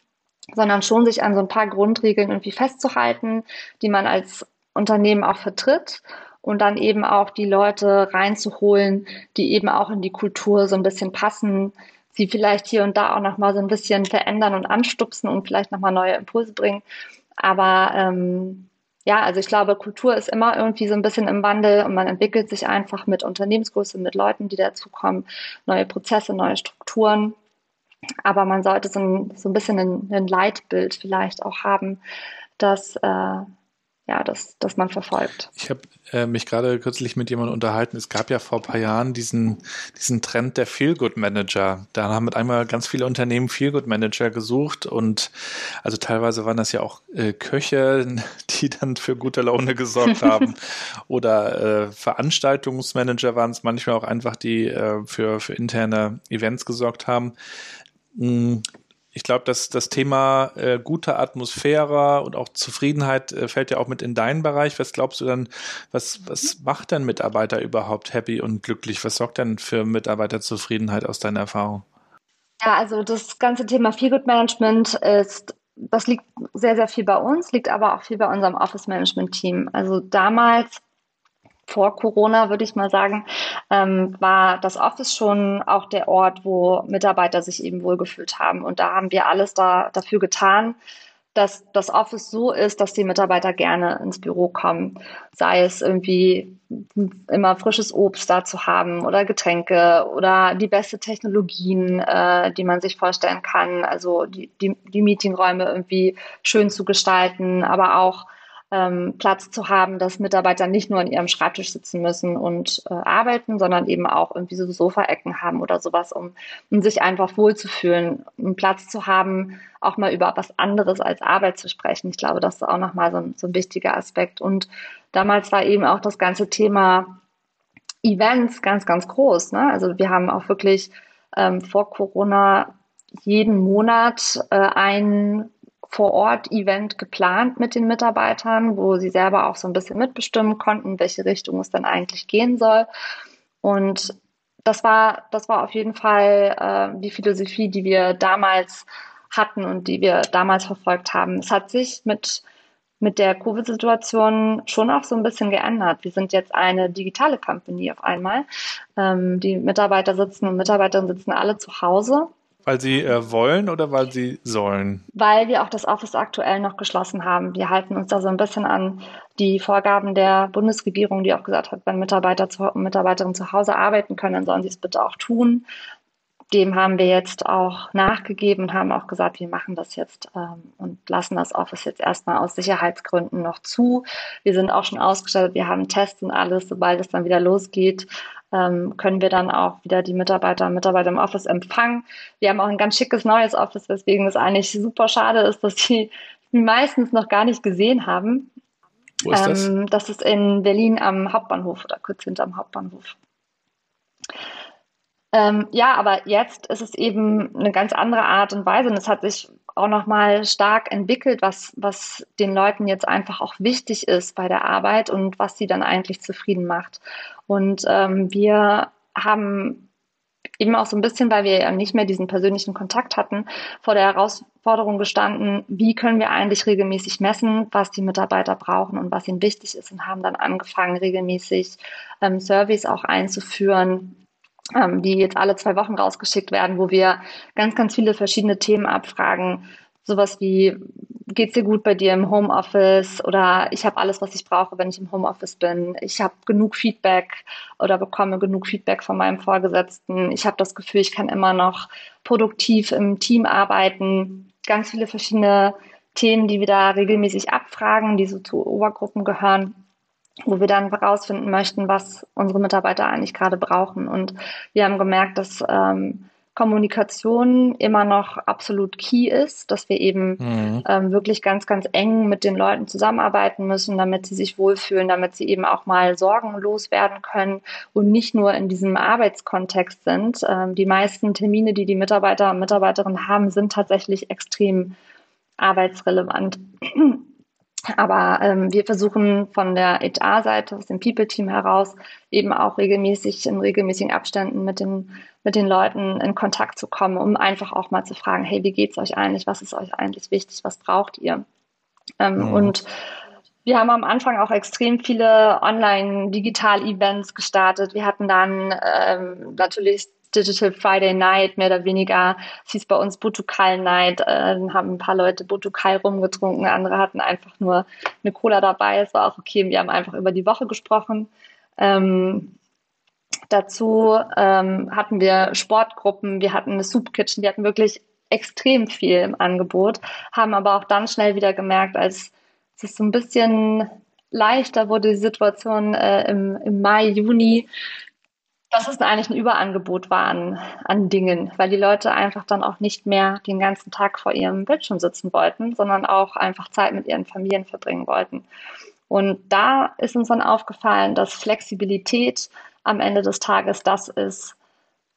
sondern schon sich an so ein paar Grundregeln irgendwie festzuhalten, die man als Unternehmen auch vertritt und dann eben auch die Leute reinzuholen, die eben auch in die Kultur so ein bisschen passen, sie vielleicht hier und da auch nochmal so ein bisschen verändern und anstupsen und vielleicht nochmal neue Impulse bringen. Aber ähm, ja, also ich glaube, Kultur ist immer irgendwie so ein bisschen im Wandel und man entwickelt sich einfach mit Unternehmensgröße, mit Leuten, die dazukommen, neue Prozesse, neue Strukturen. Aber man sollte so ein, so ein bisschen ein, ein Leitbild vielleicht auch haben, dass äh, ja, dass, dass man verfolgt. Ich habe äh, mich gerade kürzlich mit jemandem unterhalten. Es gab ja vor ein paar Jahren diesen, diesen Trend der Feel-Good-Manager. Da haben mit einmal ganz viele Unternehmen Feel-Good-Manager gesucht und also teilweise waren das ja auch äh, Köche, [laughs] die dann für gute Laune gesorgt [laughs] haben. Oder äh, Veranstaltungsmanager waren es manchmal auch einfach, die äh, für, für interne Events gesorgt haben. Hm, ich glaube, dass das Thema äh, gute Atmosphäre und auch Zufriedenheit äh, fällt ja auch mit in deinen Bereich. Was glaubst du dann, was, was macht denn Mitarbeiter überhaupt happy und glücklich? Was sorgt denn für Mitarbeiterzufriedenheit aus deiner Erfahrung? Ja, also das ganze Thema Feel Good Management ist, das liegt sehr, sehr viel bei uns, liegt aber auch viel bei unserem Office Management Team. Also damals vor Corona, würde ich mal sagen, ähm, war das Office schon auch der Ort, wo Mitarbeiter sich eben wohlgefühlt haben. Und da haben wir alles da, dafür getan, dass das Office so ist, dass die Mitarbeiter gerne ins Büro kommen. Sei es irgendwie immer frisches Obst da zu haben oder Getränke oder die beste Technologien, äh, die man sich vorstellen kann. Also die, die, die Meetingräume irgendwie schön zu gestalten, aber auch ähm, Platz zu haben, dass Mitarbeiter nicht nur an ihrem Schreibtisch sitzen müssen und äh, arbeiten, sondern eben auch irgendwie so Sofaecken haben oder sowas, um, um sich einfach wohlzufühlen, einen Platz zu haben, auch mal über was anderes als Arbeit zu sprechen. Ich glaube, das ist auch nochmal so ein, so ein wichtiger Aspekt. Und damals war eben auch das ganze Thema Events ganz, ganz groß. Ne? Also wir haben auch wirklich ähm, vor Corona jeden Monat äh, ein vor-Ort-Event geplant mit den Mitarbeitern, wo sie selber auch so ein bisschen mitbestimmen konnten, welche Richtung es dann eigentlich gehen soll. Und das war, das war auf jeden Fall äh, die Philosophie, die wir damals hatten und die wir damals verfolgt haben. Es hat sich mit, mit der Covid-Situation schon auch so ein bisschen geändert. Wir sind jetzt eine digitale Company auf einmal. Ähm, die Mitarbeiter sitzen und Mitarbeiterinnen sitzen alle zu Hause weil sie äh, wollen oder weil sie sollen? Weil wir auch das Office aktuell noch geschlossen haben. Wir halten uns da so ein bisschen an die Vorgaben der Bundesregierung, die auch gesagt hat, wenn Mitarbeiter zu, Mitarbeiterinnen zu Hause arbeiten können, dann sollen sie es bitte auch tun. Dem haben wir jetzt auch nachgegeben und haben auch gesagt, wir machen das jetzt ähm, und lassen das Office jetzt erstmal aus Sicherheitsgründen noch zu. Wir sind auch schon ausgestattet, wir haben Tests und alles. Sobald es dann wieder losgeht, ähm, können wir dann auch wieder die Mitarbeiter und Mitarbeiter im Office empfangen. Wir haben auch ein ganz schickes neues Office, weswegen es eigentlich super schade ist, dass die [laughs] meistens noch gar nicht gesehen haben. Wo ist das? Ähm, das ist in Berlin am Hauptbahnhof oder kurz hinterm Hauptbahnhof. Ähm, ja, aber jetzt ist es eben eine ganz andere Art und Weise und es hat sich auch nochmal stark entwickelt, was, was den Leuten jetzt einfach auch wichtig ist bei der Arbeit und was sie dann eigentlich zufrieden macht. Und ähm, wir haben eben auch so ein bisschen, weil wir ja nicht mehr diesen persönlichen Kontakt hatten, vor der Herausforderung gestanden, wie können wir eigentlich regelmäßig messen, was die Mitarbeiter brauchen und was ihnen wichtig ist und haben dann angefangen, regelmäßig ähm, Surveys auch einzuführen, ähm, die jetzt alle zwei Wochen rausgeschickt werden, wo wir ganz, ganz viele verschiedene Themen abfragen. Sowas wie, geht's dir gut bei dir im Homeoffice? Oder ich habe alles, was ich brauche, wenn ich im Homeoffice bin. Ich habe genug Feedback oder bekomme genug Feedback von meinem Vorgesetzten. Ich habe das Gefühl, ich kann immer noch produktiv im Team arbeiten. Ganz viele verschiedene Themen, die wir da regelmäßig abfragen, die so zu Obergruppen gehören wo wir dann herausfinden möchten, was unsere Mitarbeiter eigentlich gerade brauchen. Und wir haben gemerkt, dass ähm, Kommunikation immer noch absolut key ist, dass wir eben mhm. ähm, wirklich ganz, ganz eng mit den Leuten zusammenarbeiten müssen, damit sie sich wohlfühlen, damit sie eben auch mal sorgenlos werden können und nicht nur in diesem Arbeitskontext sind. Ähm, die meisten Termine, die die Mitarbeiter und Mitarbeiterinnen haben, sind tatsächlich extrem arbeitsrelevant. Aber ähm, wir versuchen von der HR-Seite, aus dem People-Team heraus, eben auch regelmäßig in regelmäßigen Abständen mit den, mit den Leuten in Kontakt zu kommen, um einfach auch mal zu fragen, hey, wie geht's euch eigentlich? Was ist euch eigentlich wichtig? Was braucht ihr? Ähm, mhm. Und wir haben am Anfang auch extrem viele Online-Digital-Events gestartet. Wir hatten dann ähm, natürlich Digital Friday Night, mehr oder weniger. Es hieß bei uns Butukal Night. Äh, dann haben ein paar Leute Butukal rumgetrunken, andere hatten einfach nur eine Cola dabei. Es war auch okay. Wir haben einfach über die Woche gesprochen. Ähm, dazu ähm, hatten wir Sportgruppen, wir hatten eine Soup Kitchen, die hatten wirklich extrem viel im Angebot, haben aber auch dann schnell wieder gemerkt, als es so ein bisschen leichter wurde, die Situation äh, im, im Mai, Juni, dass es eigentlich ein Überangebot war an, an Dingen, weil die Leute einfach dann auch nicht mehr den ganzen Tag vor ihrem Bildschirm sitzen wollten, sondern auch einfach Zeit mit ihren Familien verbringen wollten. Und da ist uns dann aufgefallen, dass Flexibilität am Ende des Tages das ist,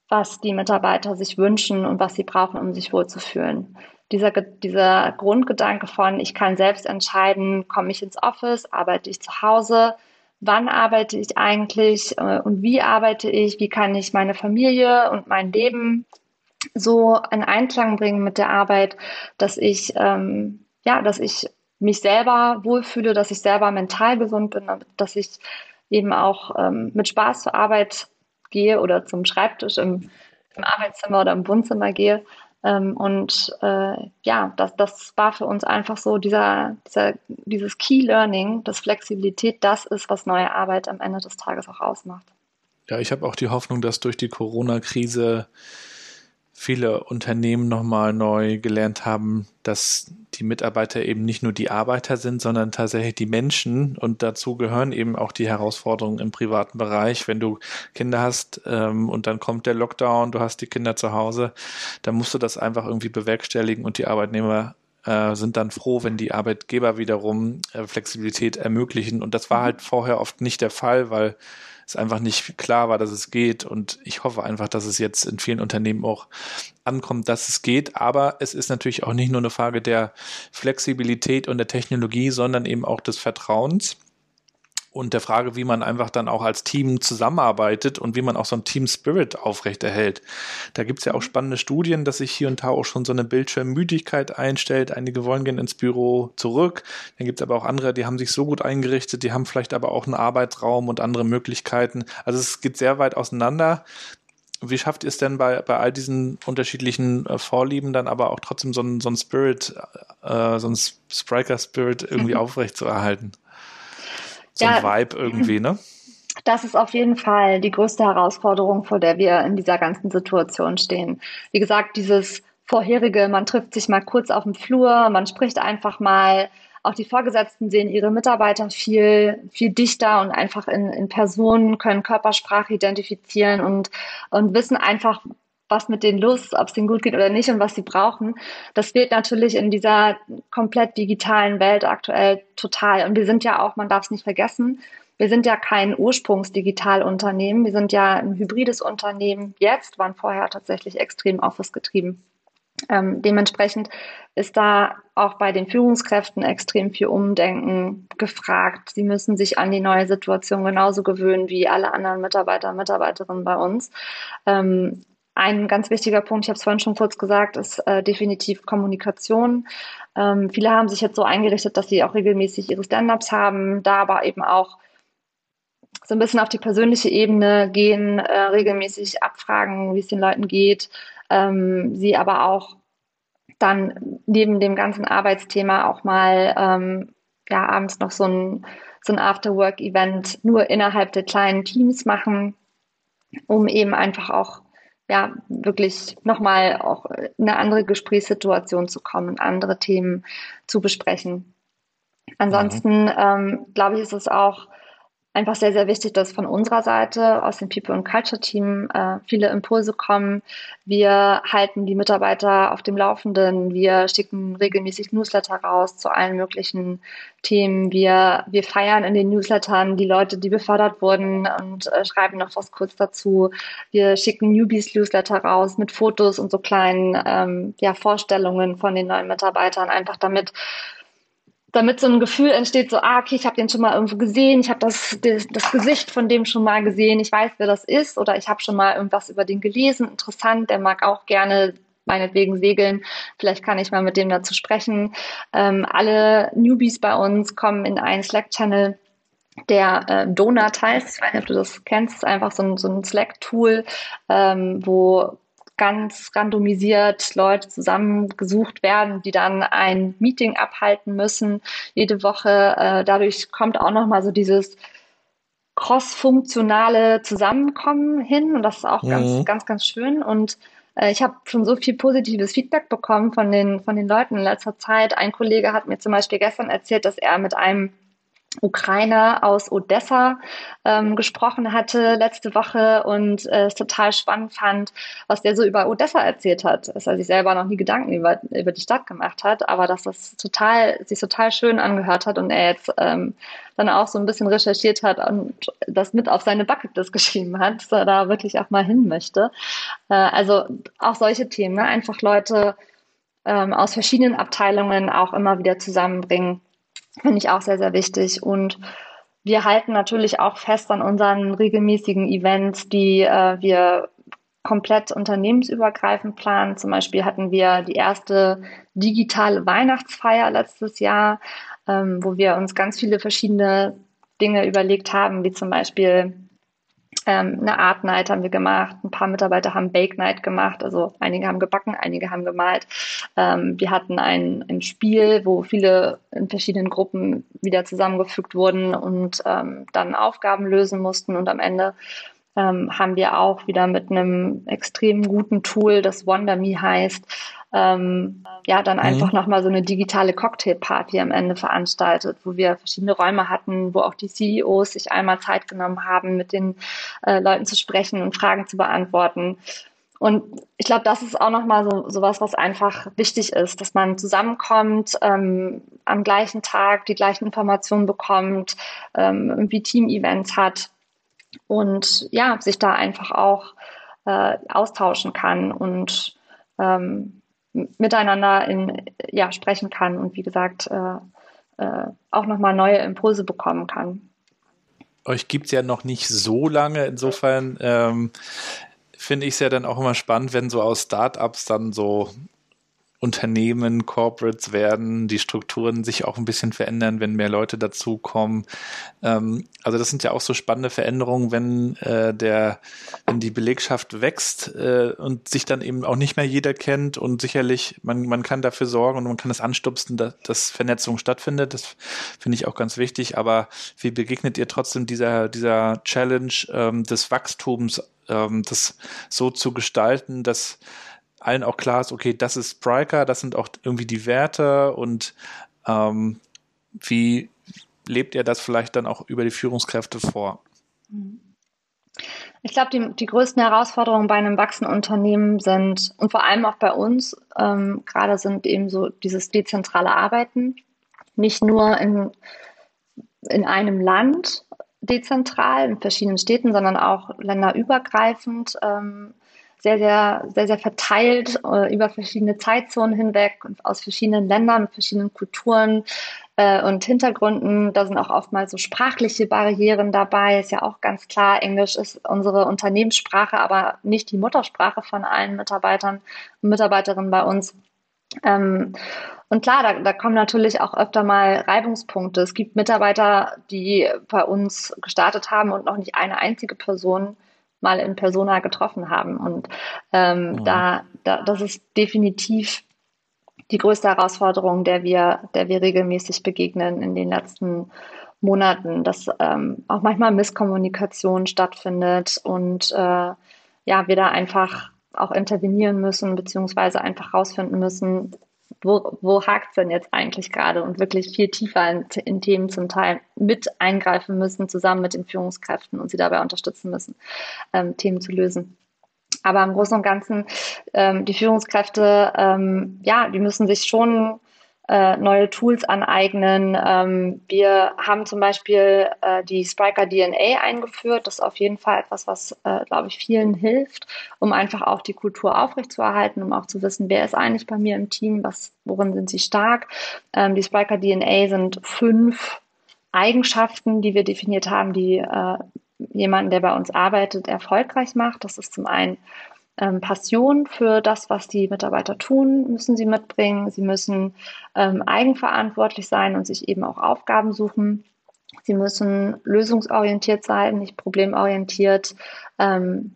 was die Mitarbeiter sich wünschen und was sie brauchen, um sich wohlzufühlen. Dieser, dieser Grundgedanke von, ich kann selbst entscheiden, komme ich ins Office, arbeite ich zu Hause, wann arbeite ich eigentlich äh, und wie arbeite ich, wie kann ich meine Familie und mein Leben so in Einklang bringen mit der Arbeit, dass ich, ähm, ja, dass ich mich selber wohlfühle, dass ich selber mental gesund bin, dass ich eben auch ähm, mit Spaß zur Arbeit gehe oder zum Schreibtisch im, im Arbeitszimmer oder im Wohnzimmer gehe. Ähm, und äh, ja, das, das war für uns einfach so dieser, dieser, dieses Key Learning, dass Flexibilität das ist, was neue Arbeit am Ende des Tages auch ausmacht. Ja, ich habe auch die Hoffnung, dass durch die Corona-Krise viele Unternehmen nochmal neu gelernt haben, dass die Mitarbeiter eben nicht nur die Arbeiter sind, sondern tatsächlich die Menschen und dazu gehören eben auch die Herausforderungen im privaten Bereich. Wenn du Kinder hast ähm, und dann kommt der Lockdown, du hast die Kinder zu Hause, dann musst du das einfach irgendwie bewerkstelligen und die Arbeitnehmer äh, sind dann froh, wenn die Arbeitgeber wiederum äh, Flexibilität ermöglichen. Und das war halt vorher oft nicht der Fall, weil es einfach nicht klar war, dass es geht. Und ich hoffe einfach, dass es jetzt in vielen Unternehmen auch ankommt, dass es geht. Aber es ist natürlich auch nicht nur eine Frage der Flexibilität und der Technologie, sondern eben auch des Vertrauens und der Frage, wie man einfach dann auch als Team zusammenarbeitet und wie man auch so ein Team Spirit aufrechterhält. Da gibt's ja auch spannende Studien, dass sich hier und da auch schon so eine Bildschirmmüdigkeit einstellt. Einige wollen gehen ins Büro zurück. Dann gibt's aber auch andere, die haben sich so gut eingerichtet, die haben vielleicht aber auch einen Arbeitsraum und andere Möglichkeiten. Also es geht sehr weit auseinander. Wie schafft ihr es denn bei, bei all diesen unterschiedlichen äh, Vorlieben dann aber auch trotzdem so ein, so ein Spirit, äh, so ein Spriker-Spirit irgendwie aufrechtzuerhalten? So ja, ein Vibe irgendwie, ne? [clears throat] Das ist auf jeden Fall die größte Herausforderung, vor der wir in dieser ganzen Situation stehen. Wie gesagt, dieses vorherige, man trifft sich mal kurz auf dem Flur, man spricht einfach mal. Auch die Vorgesetzten sehen ihre Mitarbeiter viel, viel dichter und einfach in, in Personen, können Körpersprache identifizieren und, und wissen einfach, was mit denen los, ob es ihnen gut geht oder nicht und was sie brauchen. Das fehlt natürlich in dieser komplett digitalen Welt aktuell total. Und wir sind ja auch, man darf es nicht vergessen, wir sind ja kein Ursprungsdigitalunternehmen. Wir sind ja ein hybrides Unternehmen jetzt, waren vorher tatsächlich extrem Office getrieben. Ähm, dementsprechend ist da auch bei den Führungskräften extrem viel Umdenken gefragt. Sie müssen sich an die neue Situation genauso gewöhnen wie alle anderen Mitarbeiter und Mitarbeiterinnen bei uns. Ähm, ein ganz wichtiger Punkt, ich habe es vorhin schon kurz gesagt, ist äh, definitiv Kommunikation. Ähm, viele haben sich jetzt so eingerichtet, dass sie auch regelmäßig ihre Stand-ups haben, da aber eben auch so ein bisschen auf die persönliche Ebene gehen, äh, regelmäßig abfragen, wie es den Leuten geht, ähm, sie aber auch dann neben dem ganzen Arbeitsthema auch mal ähm, ja, abends noch so ein, so ein After-Work-Event nur innerhalb der kleinen Teams machen, um eben einfach auch ja, wirklich nochmal auch in eine andere Gesprächssituation zu kommen, andere Themen zu besprechen. Ansonsten mhm. ähm, glaube ich, ist es auch einfach sehr, sehr wichtig, dass von unserer Seite aus dem People and Culture Team äh, viele Impulse kommen. Wir halten die Mitarbeiter auf dem Laufenden. Wir schicken regelmäßig Newsletter raus zu allen möglichen Themen. Wir, wir feiern in den Newslettern die Leute, die befördert wurden und äh, schreiben noch was kurz dazu. Wir schicken Newbies Newsletter raus mit Fotos und so kleinen ähm, ja, Vorstellungen von den neuen Mitarbeitern, einfach damit damit so ein Gefühl entsteht, so, ah, okay, ich habe den schon mal irgendwo gesehen, ich habe das, das, Gesicht von dem schon mal gesehen, ich weiß, wer das ist oder ich habe schon mal irgendwas über den gelesen, interessant, der mag auch gerne meinetwegen segeln, vielleicht kann ich mal mit dem dazu sprechen. Ähm, alle Newbies bei uns kommen in einen Slack-Channel, der äh, Donut heißt. Ich weiß nicht, ob du das kennst. Ist einfach so ein, so ein Slack-Tool, ähm, wo ganz randomisiert Leute zusammengesucht werden, die dann ein Meeting abhalten müssen jede Woche. Äh, dadurch kommt auch nochmal so dieses cross-funktionale Zusammenkommen hin und das ist auch mhm. ganz, ganz, ganz schön. Und äh, ich habe schon so viel positives Feedback bekommen von den, von den Leuten in letzter Zeit. Ein Kollege hat mir zum Beispiel gestern erzählt, dass er mit einem Ukrainer aus Odessa ähm, gesprochen hatte letzte Woche und äh, es total spannend fand, was der so über Odessa erzählt hat, dass er sich selber noch nie Gedanken über, über die Stadt gemacht hat, aber dass das total, sich total schön angehört hat und er jetzt ähm, dann auch so ein bisschen recherchiert hat und das mit auf seine Bucketlist geschrieben hat, dass er da wirklich auch mal hin möchte. Äh, also auch solche Themen, ne? einfach Leute ähm, aus verschiedenen Abteilungen auch immer wieder zusammenbringen Finde ich auch sehr, sehr wichtig. Und wir halten natürlich auch fest an unseren regelmäßigen Events, die äh, wir komplett unternehmensübergreifend planen. Zum Beispiel hatten wir die erste digitale Weihnachtsfeier letztes Jahr, ähm, wo wir uns ganz viele verschiedene Dinge überlegt haben, wie zum Beispiel ähm, eine Art Night haben wir gemacht, ein paar Mitarbeiter haben Bake Night gemacht, also einige haben gebacken, einige haben gemalt. Ähm, wir hatten ein, ein Spiel, wo viele in verschiedenen Gruppen wieder zusammengefügt wurden und ähm, dann Aufgaben lösen mussten und am Ende ähm, haben wir auch wieder mit einem extrem guten Tool, das WonderMe heißt, ähm, ja, dann mhm. einfach nochmal so eine digitale Cocktailparty am Ende veranstaltet, wo wir verschiedene Räume hatten, wo auch die CEOs sich einmal Zeit genommen haben, mit den äh, Leuten zu sprechen und Fragen zu beantworten. Und ich glaube, das ist auch nochmal so, so was, was einfach wichtig ist, dass man zusammenkommt, ähm, am gleichen Tag die gleichen Informationen bekommt, ähm, irgendwie Team-Events hat und ja, sich da einfach auch äh, austauschen kann und ähm, miteinander in, ja, sprechen kann und wie gesagt äh, äh, auch nochmal neue Impulse bekommen kann. Euch gibt es ja noch nicht so lange, insofern ähm, finde ich es ja dann auch immer spannend, wenn so aus Startups dann so Unternehmen, Corporates werden, die Strukturen sich auch ein bisschen verändern, wenn mehr Leute dazukommen. Ähm, also das sind ja auch so spannende Veränderungen, wenn äh, der, wenn die Belegschaft wächst äh, und sich dann eben auch nicht mehr jeder kennt und sicherlich man man kann dafür sorgen und man kann es anstupsen, dass, dass Vernetzung stattfindet. Das finde ich auch ganz wichtig. Aber wie begegnet ihr trotzdem dieser dieser Challenge ähm, des Wachstums, ähm, das so zu gestalten, dass allen auch klar ist, okay, das ist Spriker, das sind auch irgendwie die Werte und ähm, wie lebt ihr das vielleicht dann auch über die Führungskräfte vor? Ich glaube, die, die größten Herausforderungen bei einem wachsenden Unternehmen sind, und vor allem auch bei uns, ähm, gerade sind eben so dieses dezentrale Arbeiten. Nicht nur in, in einem Land dezentral, in verschiedenen Städten, sondern auch länderübergreifend. Ähm, sehr, sehr, sehr, sehr verteilt äh, über verschiedene Zeitzonen hinweg und aus verschiedenen Ländern, verschiedenen Kulturen äh, und Hintergründen. Da sind auch oftmals so sprachliche Barrieren dabei. Ist ja auch ganz klar, Englisch ist unsere Unternehmenssprache, aber nicht die Muttersprache von allen Mitarbeitern und Mitarbeiterinnen bei uns. Ähm, und klar, da, da kommen natürlich auch öfter mal Reibungspunkte. Es gibt Mitarbeiter, die bei uns gestartet haben und noch nicht eine einzige Person mal in Persona getroffen haben. Und ähm, mhm. da, da, das ist definitiv die größte Herausforderung, der wir, der wir regelmäßig begegnen in den letzten Monaten, dass ähm, auch manchmal Misskommunikation stattfindet und äh, ja, wir da einfach auch intervenieren müssen, beziehungsweise einfach rausfinden müssen, wo, wo hakt es denn jetzt eigentlich gerade und wirklich viel tiefer in, in, Themen zum Teil mit eingreifen müssen, zusammen mit den Führungskräften und sie dabei unterstützen müssen, ähm, Themen zu lösen. Aber im Großen und Ganzen, ähm, die Führungskräfte, ähm, ja, die müssen sich schon äh, neue Tools aneignen. Ähm, wir haben zum Beispiel äh, die Spriker DNA eingeführt. Das ist auf jeden Fall etwas, was, äh, glaube ich, vielen hilft, um einfach auch die Kultur aufrechtzuerhalten, um auch zu wissen, wer ist eigentlich bei mir im Team, was, worin sind sie stark. Ähm, die Spriker DNA sind fünf Eigenschaften, die wir definiert haben, die äh, jemanden, der bei uns arbeitet, erfolgreich macht. Das ist zum einen ähm, Passion für das, was die Mitarbeiter tun, müssen sie mitbringen. Sie müssen ähm, eigenverantwortlich sein und sich eben auch Aufgaben suchen. Sie müssen lösungsorientiert sein, nicht problemorientiert. Ähm,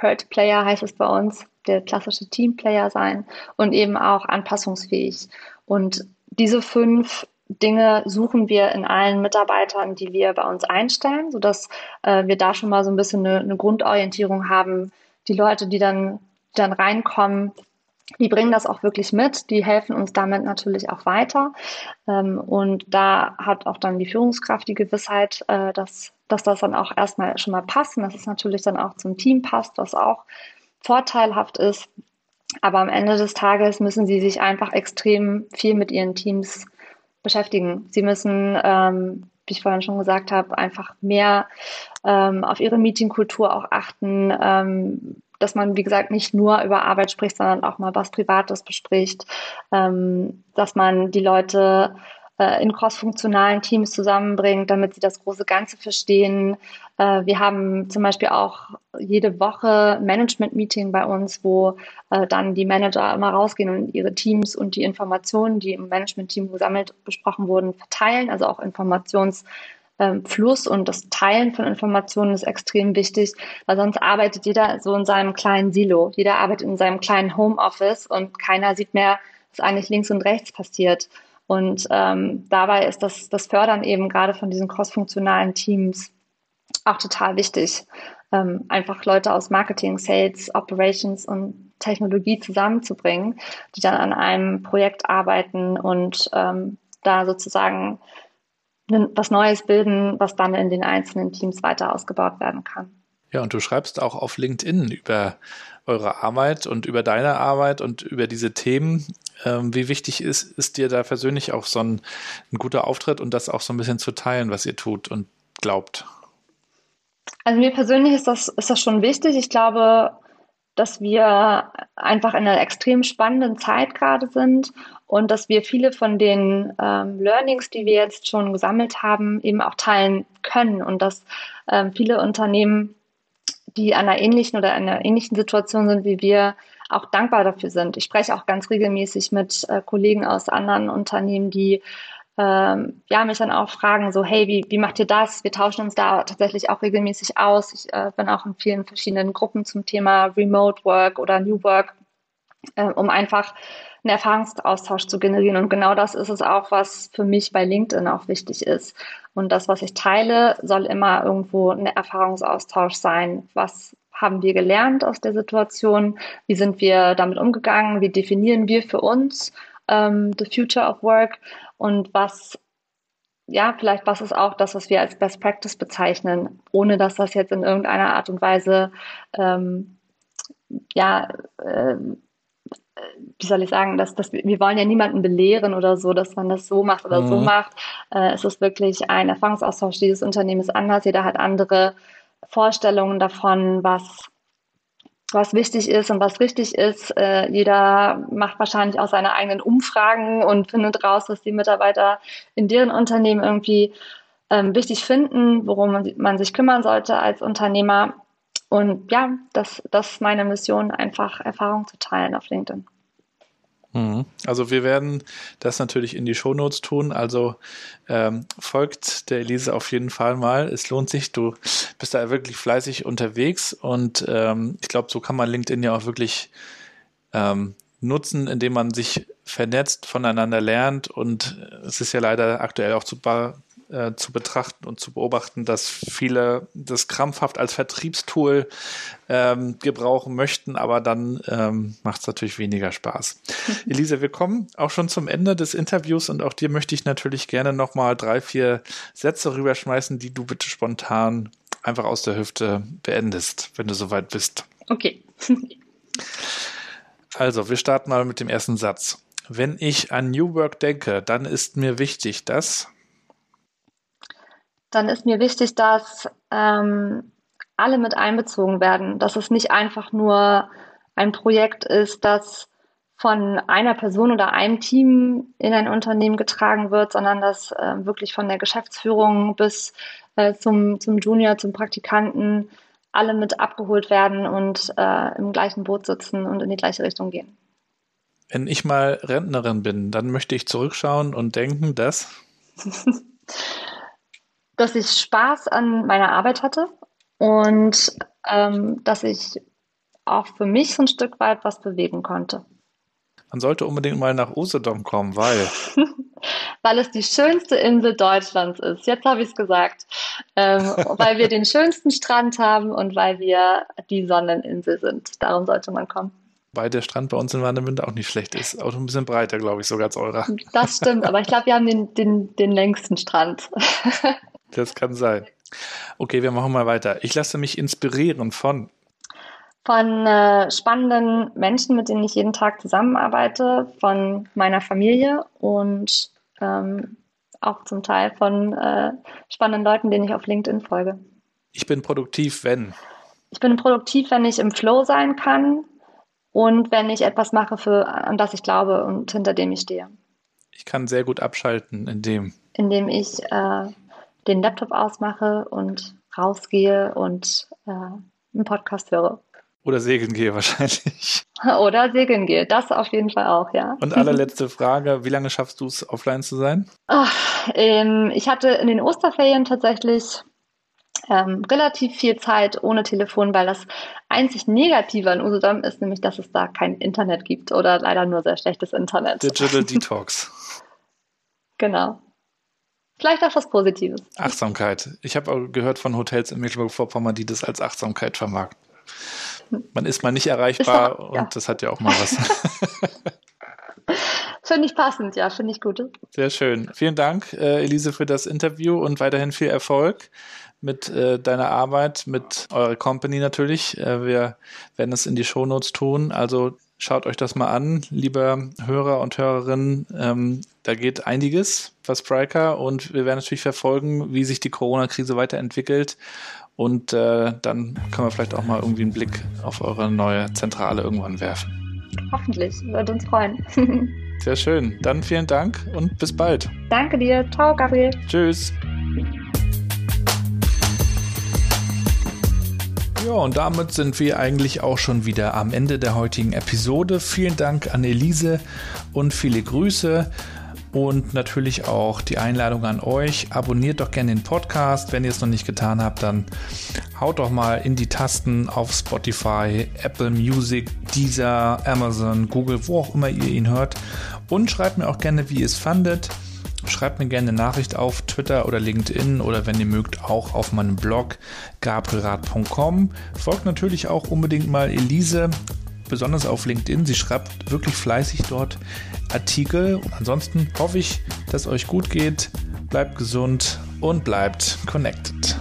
Hurt Player heißt es bei uns, der klassische Teamplayer sein und eben auch anpassungsfähig. Und diese fünf Dinge suchen wir in allen Mitarbeitern, die wir bei uns einstellen, sodass äh, wir da schon mal so ein bisschen eine, eine Grundorientierung haben. Die Leute, die dann, dann reinkommen, die bringen das auch wirklich mit, die helfen uns damit natürlich auch weiter. Ähm, und da hat auch dann die Führungskraft die Gewissheit, äh, dass, dass das dann auch erstmal schon mal passt und dass es natürlich dann auch zum Team passt, was auch vorteilhaft ist. Aber am Ende des Tages müssen sie sich einfach extrem viel mit ihren Teams beschäftigen. Sie müssen, ähm, wie ich vorhin schon gesagt habe, einfach mehr ähm, auf ihre Meetingkultur auch achten, ähm, dass man, wie gesagt, nicht nur über Arbeit spricht, sondern auch mal was Privates bespricht, ähm, dass man die Leute äh, in crossfunktionalen Teams zusammenbringt, damit sie das große Ganze verstehen. Äh, wir haben zum Beispiel auch jede Woche Management-Meeting bei uns, wo äh, dann die Manager immer rausgehen und ihre Teams und die Informationen, die im Management-Team gesammelt besprochen wurden, verteilen, also auch Informations- Fluss und das Teilen von Informationen ist extrem wichtig, weil sonst arbeitet jeder so in seinem kleinen Silo. Jeder arbeitet in seinem kleinen Homeoffice und keiner sieht mehr, was eigentlich links und rechts passiert. Und ähm, dabei ist das, das Fördern eben gerade von diesen crossfunktionalen Teams auch total wichtig. Ähm, einfach Leute aus Marketing, Sales, Operations und Technologie zusammenzubringen, die dann an einem Projekt arbeiten und ähm, da sozusagen was Neues bilden, was dann in den einzelnen Teams weiter ausgebaut werden kann. Ja, und du schreibst auch auf LinkedIn über eure Arbeit und über deine Arbeit und über diese Themen. Ähm, wie wichtig ist, ist dir da persönlich auch so ein, ein guter Auftritt und das auch so ein bisschen zu teilen, was ihr tut und glaubt? Also mir persönlich ist das, ist das schon wichtig. Ich glaube, dass wir einfach in einer extrem spannenden Zeit gerade sind und dass wir viele von den ähm, Learnings, die wir jetzt schon gesammelt haben, eben auch teilen können und dass ähm, viele Unternehmen, die an einer ähnlichen oder einer ähnlichen Situation sind wie wir, auch dankbar dafür sind. Ich spreche auch ganz regelmäßig mit äh, Kollegen aus anderen Unternehmen, die ähm, ja, mich dann auch fragen, so, hey, wie, wie macht ihr das? Wir tauschen uns da tatsächlich auch regelmäßig aus. Ich äh, bin auch in vielen verschiedenen Gruppen zum Thema Remote Work oder New Work, äh, um einfach einen Erfahrungsaustausch zu generieren. Und genau das ist es auch, was für mich bei LinkedIn auch wichtig ist. Und das, was ich teile, soll immer irgendwo ein Erfahrungsaustausch sein. Was haben wir gelernt aus der Situation? Wie sind wir damit umgegangen? Wie definieren wir für uns ähm, the future of work? Und was ja, vielleicht was ist auch das, was wir als Best Practice bezeichnen, ohne dass das jetzt in irgendeiner Art und Weise ähm, ja, äh, wie soll ich sagen, dass, dass wir wollen ja niemanden belehren oder so, dass man das so macht oder mhm. so macht. Äh, es ist wirklich ein Erfahrungsaustausch. Dieses Unternehmen ist anders, jeder hat andere Vorstellungen davon, was, was wichtig ist und was richtig ist. Äh, jeder macht wahrscheinlich auch seine eigenen Umfragen und findet raus, was die Mitarbeiter in deren Unternehmen irgendwie ähm, wichtig finden, worum man, sich kümmern sollte als Unternehmer. Und ja, das, das ist meine Mission, einfach Erfahrung zu teilen auf LinkedIn. Mhm. Also wir werden das natürlich in die Shownotes tun. Also ähm, folgt der Elise auf jeden Fall mal. Es lohnt sich. Du bist da wirklich fleißig unterwegs und ähm, ich glaube, so kann man LinkedIn ja auch wirklich ähm, nutzen, indem man sich vernetzt, voneinander lernt und es ist ja leider aktuell auch super äh, zu betrachten und zu beobachten, dass viele das krampfhaft als Vertriebstool ähm, gebrauchen möchten, aber dann ähm, macht es natürlich weniger Spaß. [laughs] Elise, wir kommen auch schon zum Ende des Interviews und auch dir möchte ich natürlich gerne nochmal drei, vier Sätze rüberschmeißen, die du bitte spontan einfach aus der Hüfte beendest, wenn du soweit bist. Okay. [laughs] also, wir starten mal mit dem ersten Satz. Wenn ich an New Work denke, dann ist mir wichtig, dass dann ist mir wichtig, dass ähm, alle mit einbezogen werden, dass es nicht einfach nur ein Projekt ist, das von einer Person oder einem Team in ein Unternehmen getragen wird, sondern dass äh, wirklich von der Geschäftsführung bis äh, zum, zum Junior, zum Praktikanten alle mit abgeholt werden und äh, im gleichen Boot sitzen und in die gleiche Richtung gehen. Wenn ich mal Rentnerin bin, dann möchte ich zurückschauen und denken, dass [laughs] dass ich Spaß an meiner Arbeit hatte und ähm, dass ich auch für mich so ein Stück weit was bewegen konnte. Man sollte unbedingt mal nach Usedom kommen, weil. [laughs] weil es die schönste Insel Deutschlands ist. Jetzt habe ich es gesagt. Ähm, [laughs] weil wir den schönsten Strand haben und weil wir die Sonneninsel sind. Darum sollte man kommen. Weil der Strand bei uns in Warnemünde auch nicht schlecht ist. Auch ein bisschen breiter, glaube ich, sogar als eurer. Das stimmt, aber ich glaube, wir haben den, den, den längsten Strand. [laughs] das kann sein. Okay, wir machen mal weiter. Ich lasse mich inspirieren von von äh, spannenden Menschen, mit denen ich jeden Tag zusammenarbeite, von meiner Familie und ähm, auch zum Teil von äh, spannenden Leuten, denen ich auf LinkedIn folge. Ich bin produktiv, wenn. Ich bin produktiv, wenn ich im Flow sein kann und wenn ich etwas mache, für, an das ich glaube und hinter dem ich stehe. Ich kann sehr gut abschalten, indem. Indem ich äh, den Laptop ausmache und rausgehe und äh, einen Podcast höre. Oder segeln gehe wahrscheinlich. [laughs] Oder segeln gehe, das auf jeden Fall auch, ja. Und allerletzte Frage, wie lange schaffst du es, offline zu sein? Ach, ähm, ich hatte in den Osterferien tatsächlich ähm, relativ viel Zeit ohne Telefon, weil das einzig Negative an Usedom ist nämlich, dass es da kein Internet gibt oder leider nur sehr schlechtes Internet. Digital [laughs] Detox. genau. Vielleicht auch was Positives. Achtsamkeit. Ich habe auch gehört von Hotels in Mecklenburg-Vorpommern, die das als Achtsamkeit vermarkten. Man ist mal nicht erreichbar auch, und das hat ja auch mal was. [laughs] Finde ich passend, ja, finde ich gut. Sehr schön. Vielen Dank, äh, Elise, für das Interview und weiterhin viel Erfolg mit äh, deiner Arbeit, mit eurer Company natürlich. Äh, wir werden es in die Shownotes tun. Also schaut euch das mal an, lieber Hörer und Hörerinnen. Ähm, da geht einiges was Spriker und wir werden natürlich verfolgen, wie sich die Corona-Krise weiterentwickelt und äh, dann können wir vielleicht auch mal irgendwie einen Blick auf eure neue Zentrale irgendwann werfen. Hoffentlich, würde uns freuen. [laughs] Sehr schön. Dann vielen Dank und bis bald. Danke dir. Ciao, Gabriel. Tschüss. Ja, und damit sind wir eigentlich auch schon wieder am Ende der heutigen Episode. Vielen Dank an Elise und viele Grüße. Und natürlich auch die Einladung an euch. Abonniert doch gerne den Podcast. Wenn ihr es noch nicht getan habt, dann haut doch mal in die Tasten auf Spotify, Apple Music, Deezer, Amazon, Google, wo auch immer ihr ihn hört. Und schreibt mir auch gerne, wie ihr es fandet. Schreibt mir gerne eine Nachricht auf Twitter oder LinkedIn oder wenn ihr mögt auch auf meinem Blog gabrielrad.com. Folgt natürlich auch unbedingt mal Elise besonders auf LinkedIn. Sie schreibt wirklich fleißig dort Artikel. Und ansonsten hoffe ich, dass euch gut geht. Bleibt gesund und bleibt connected.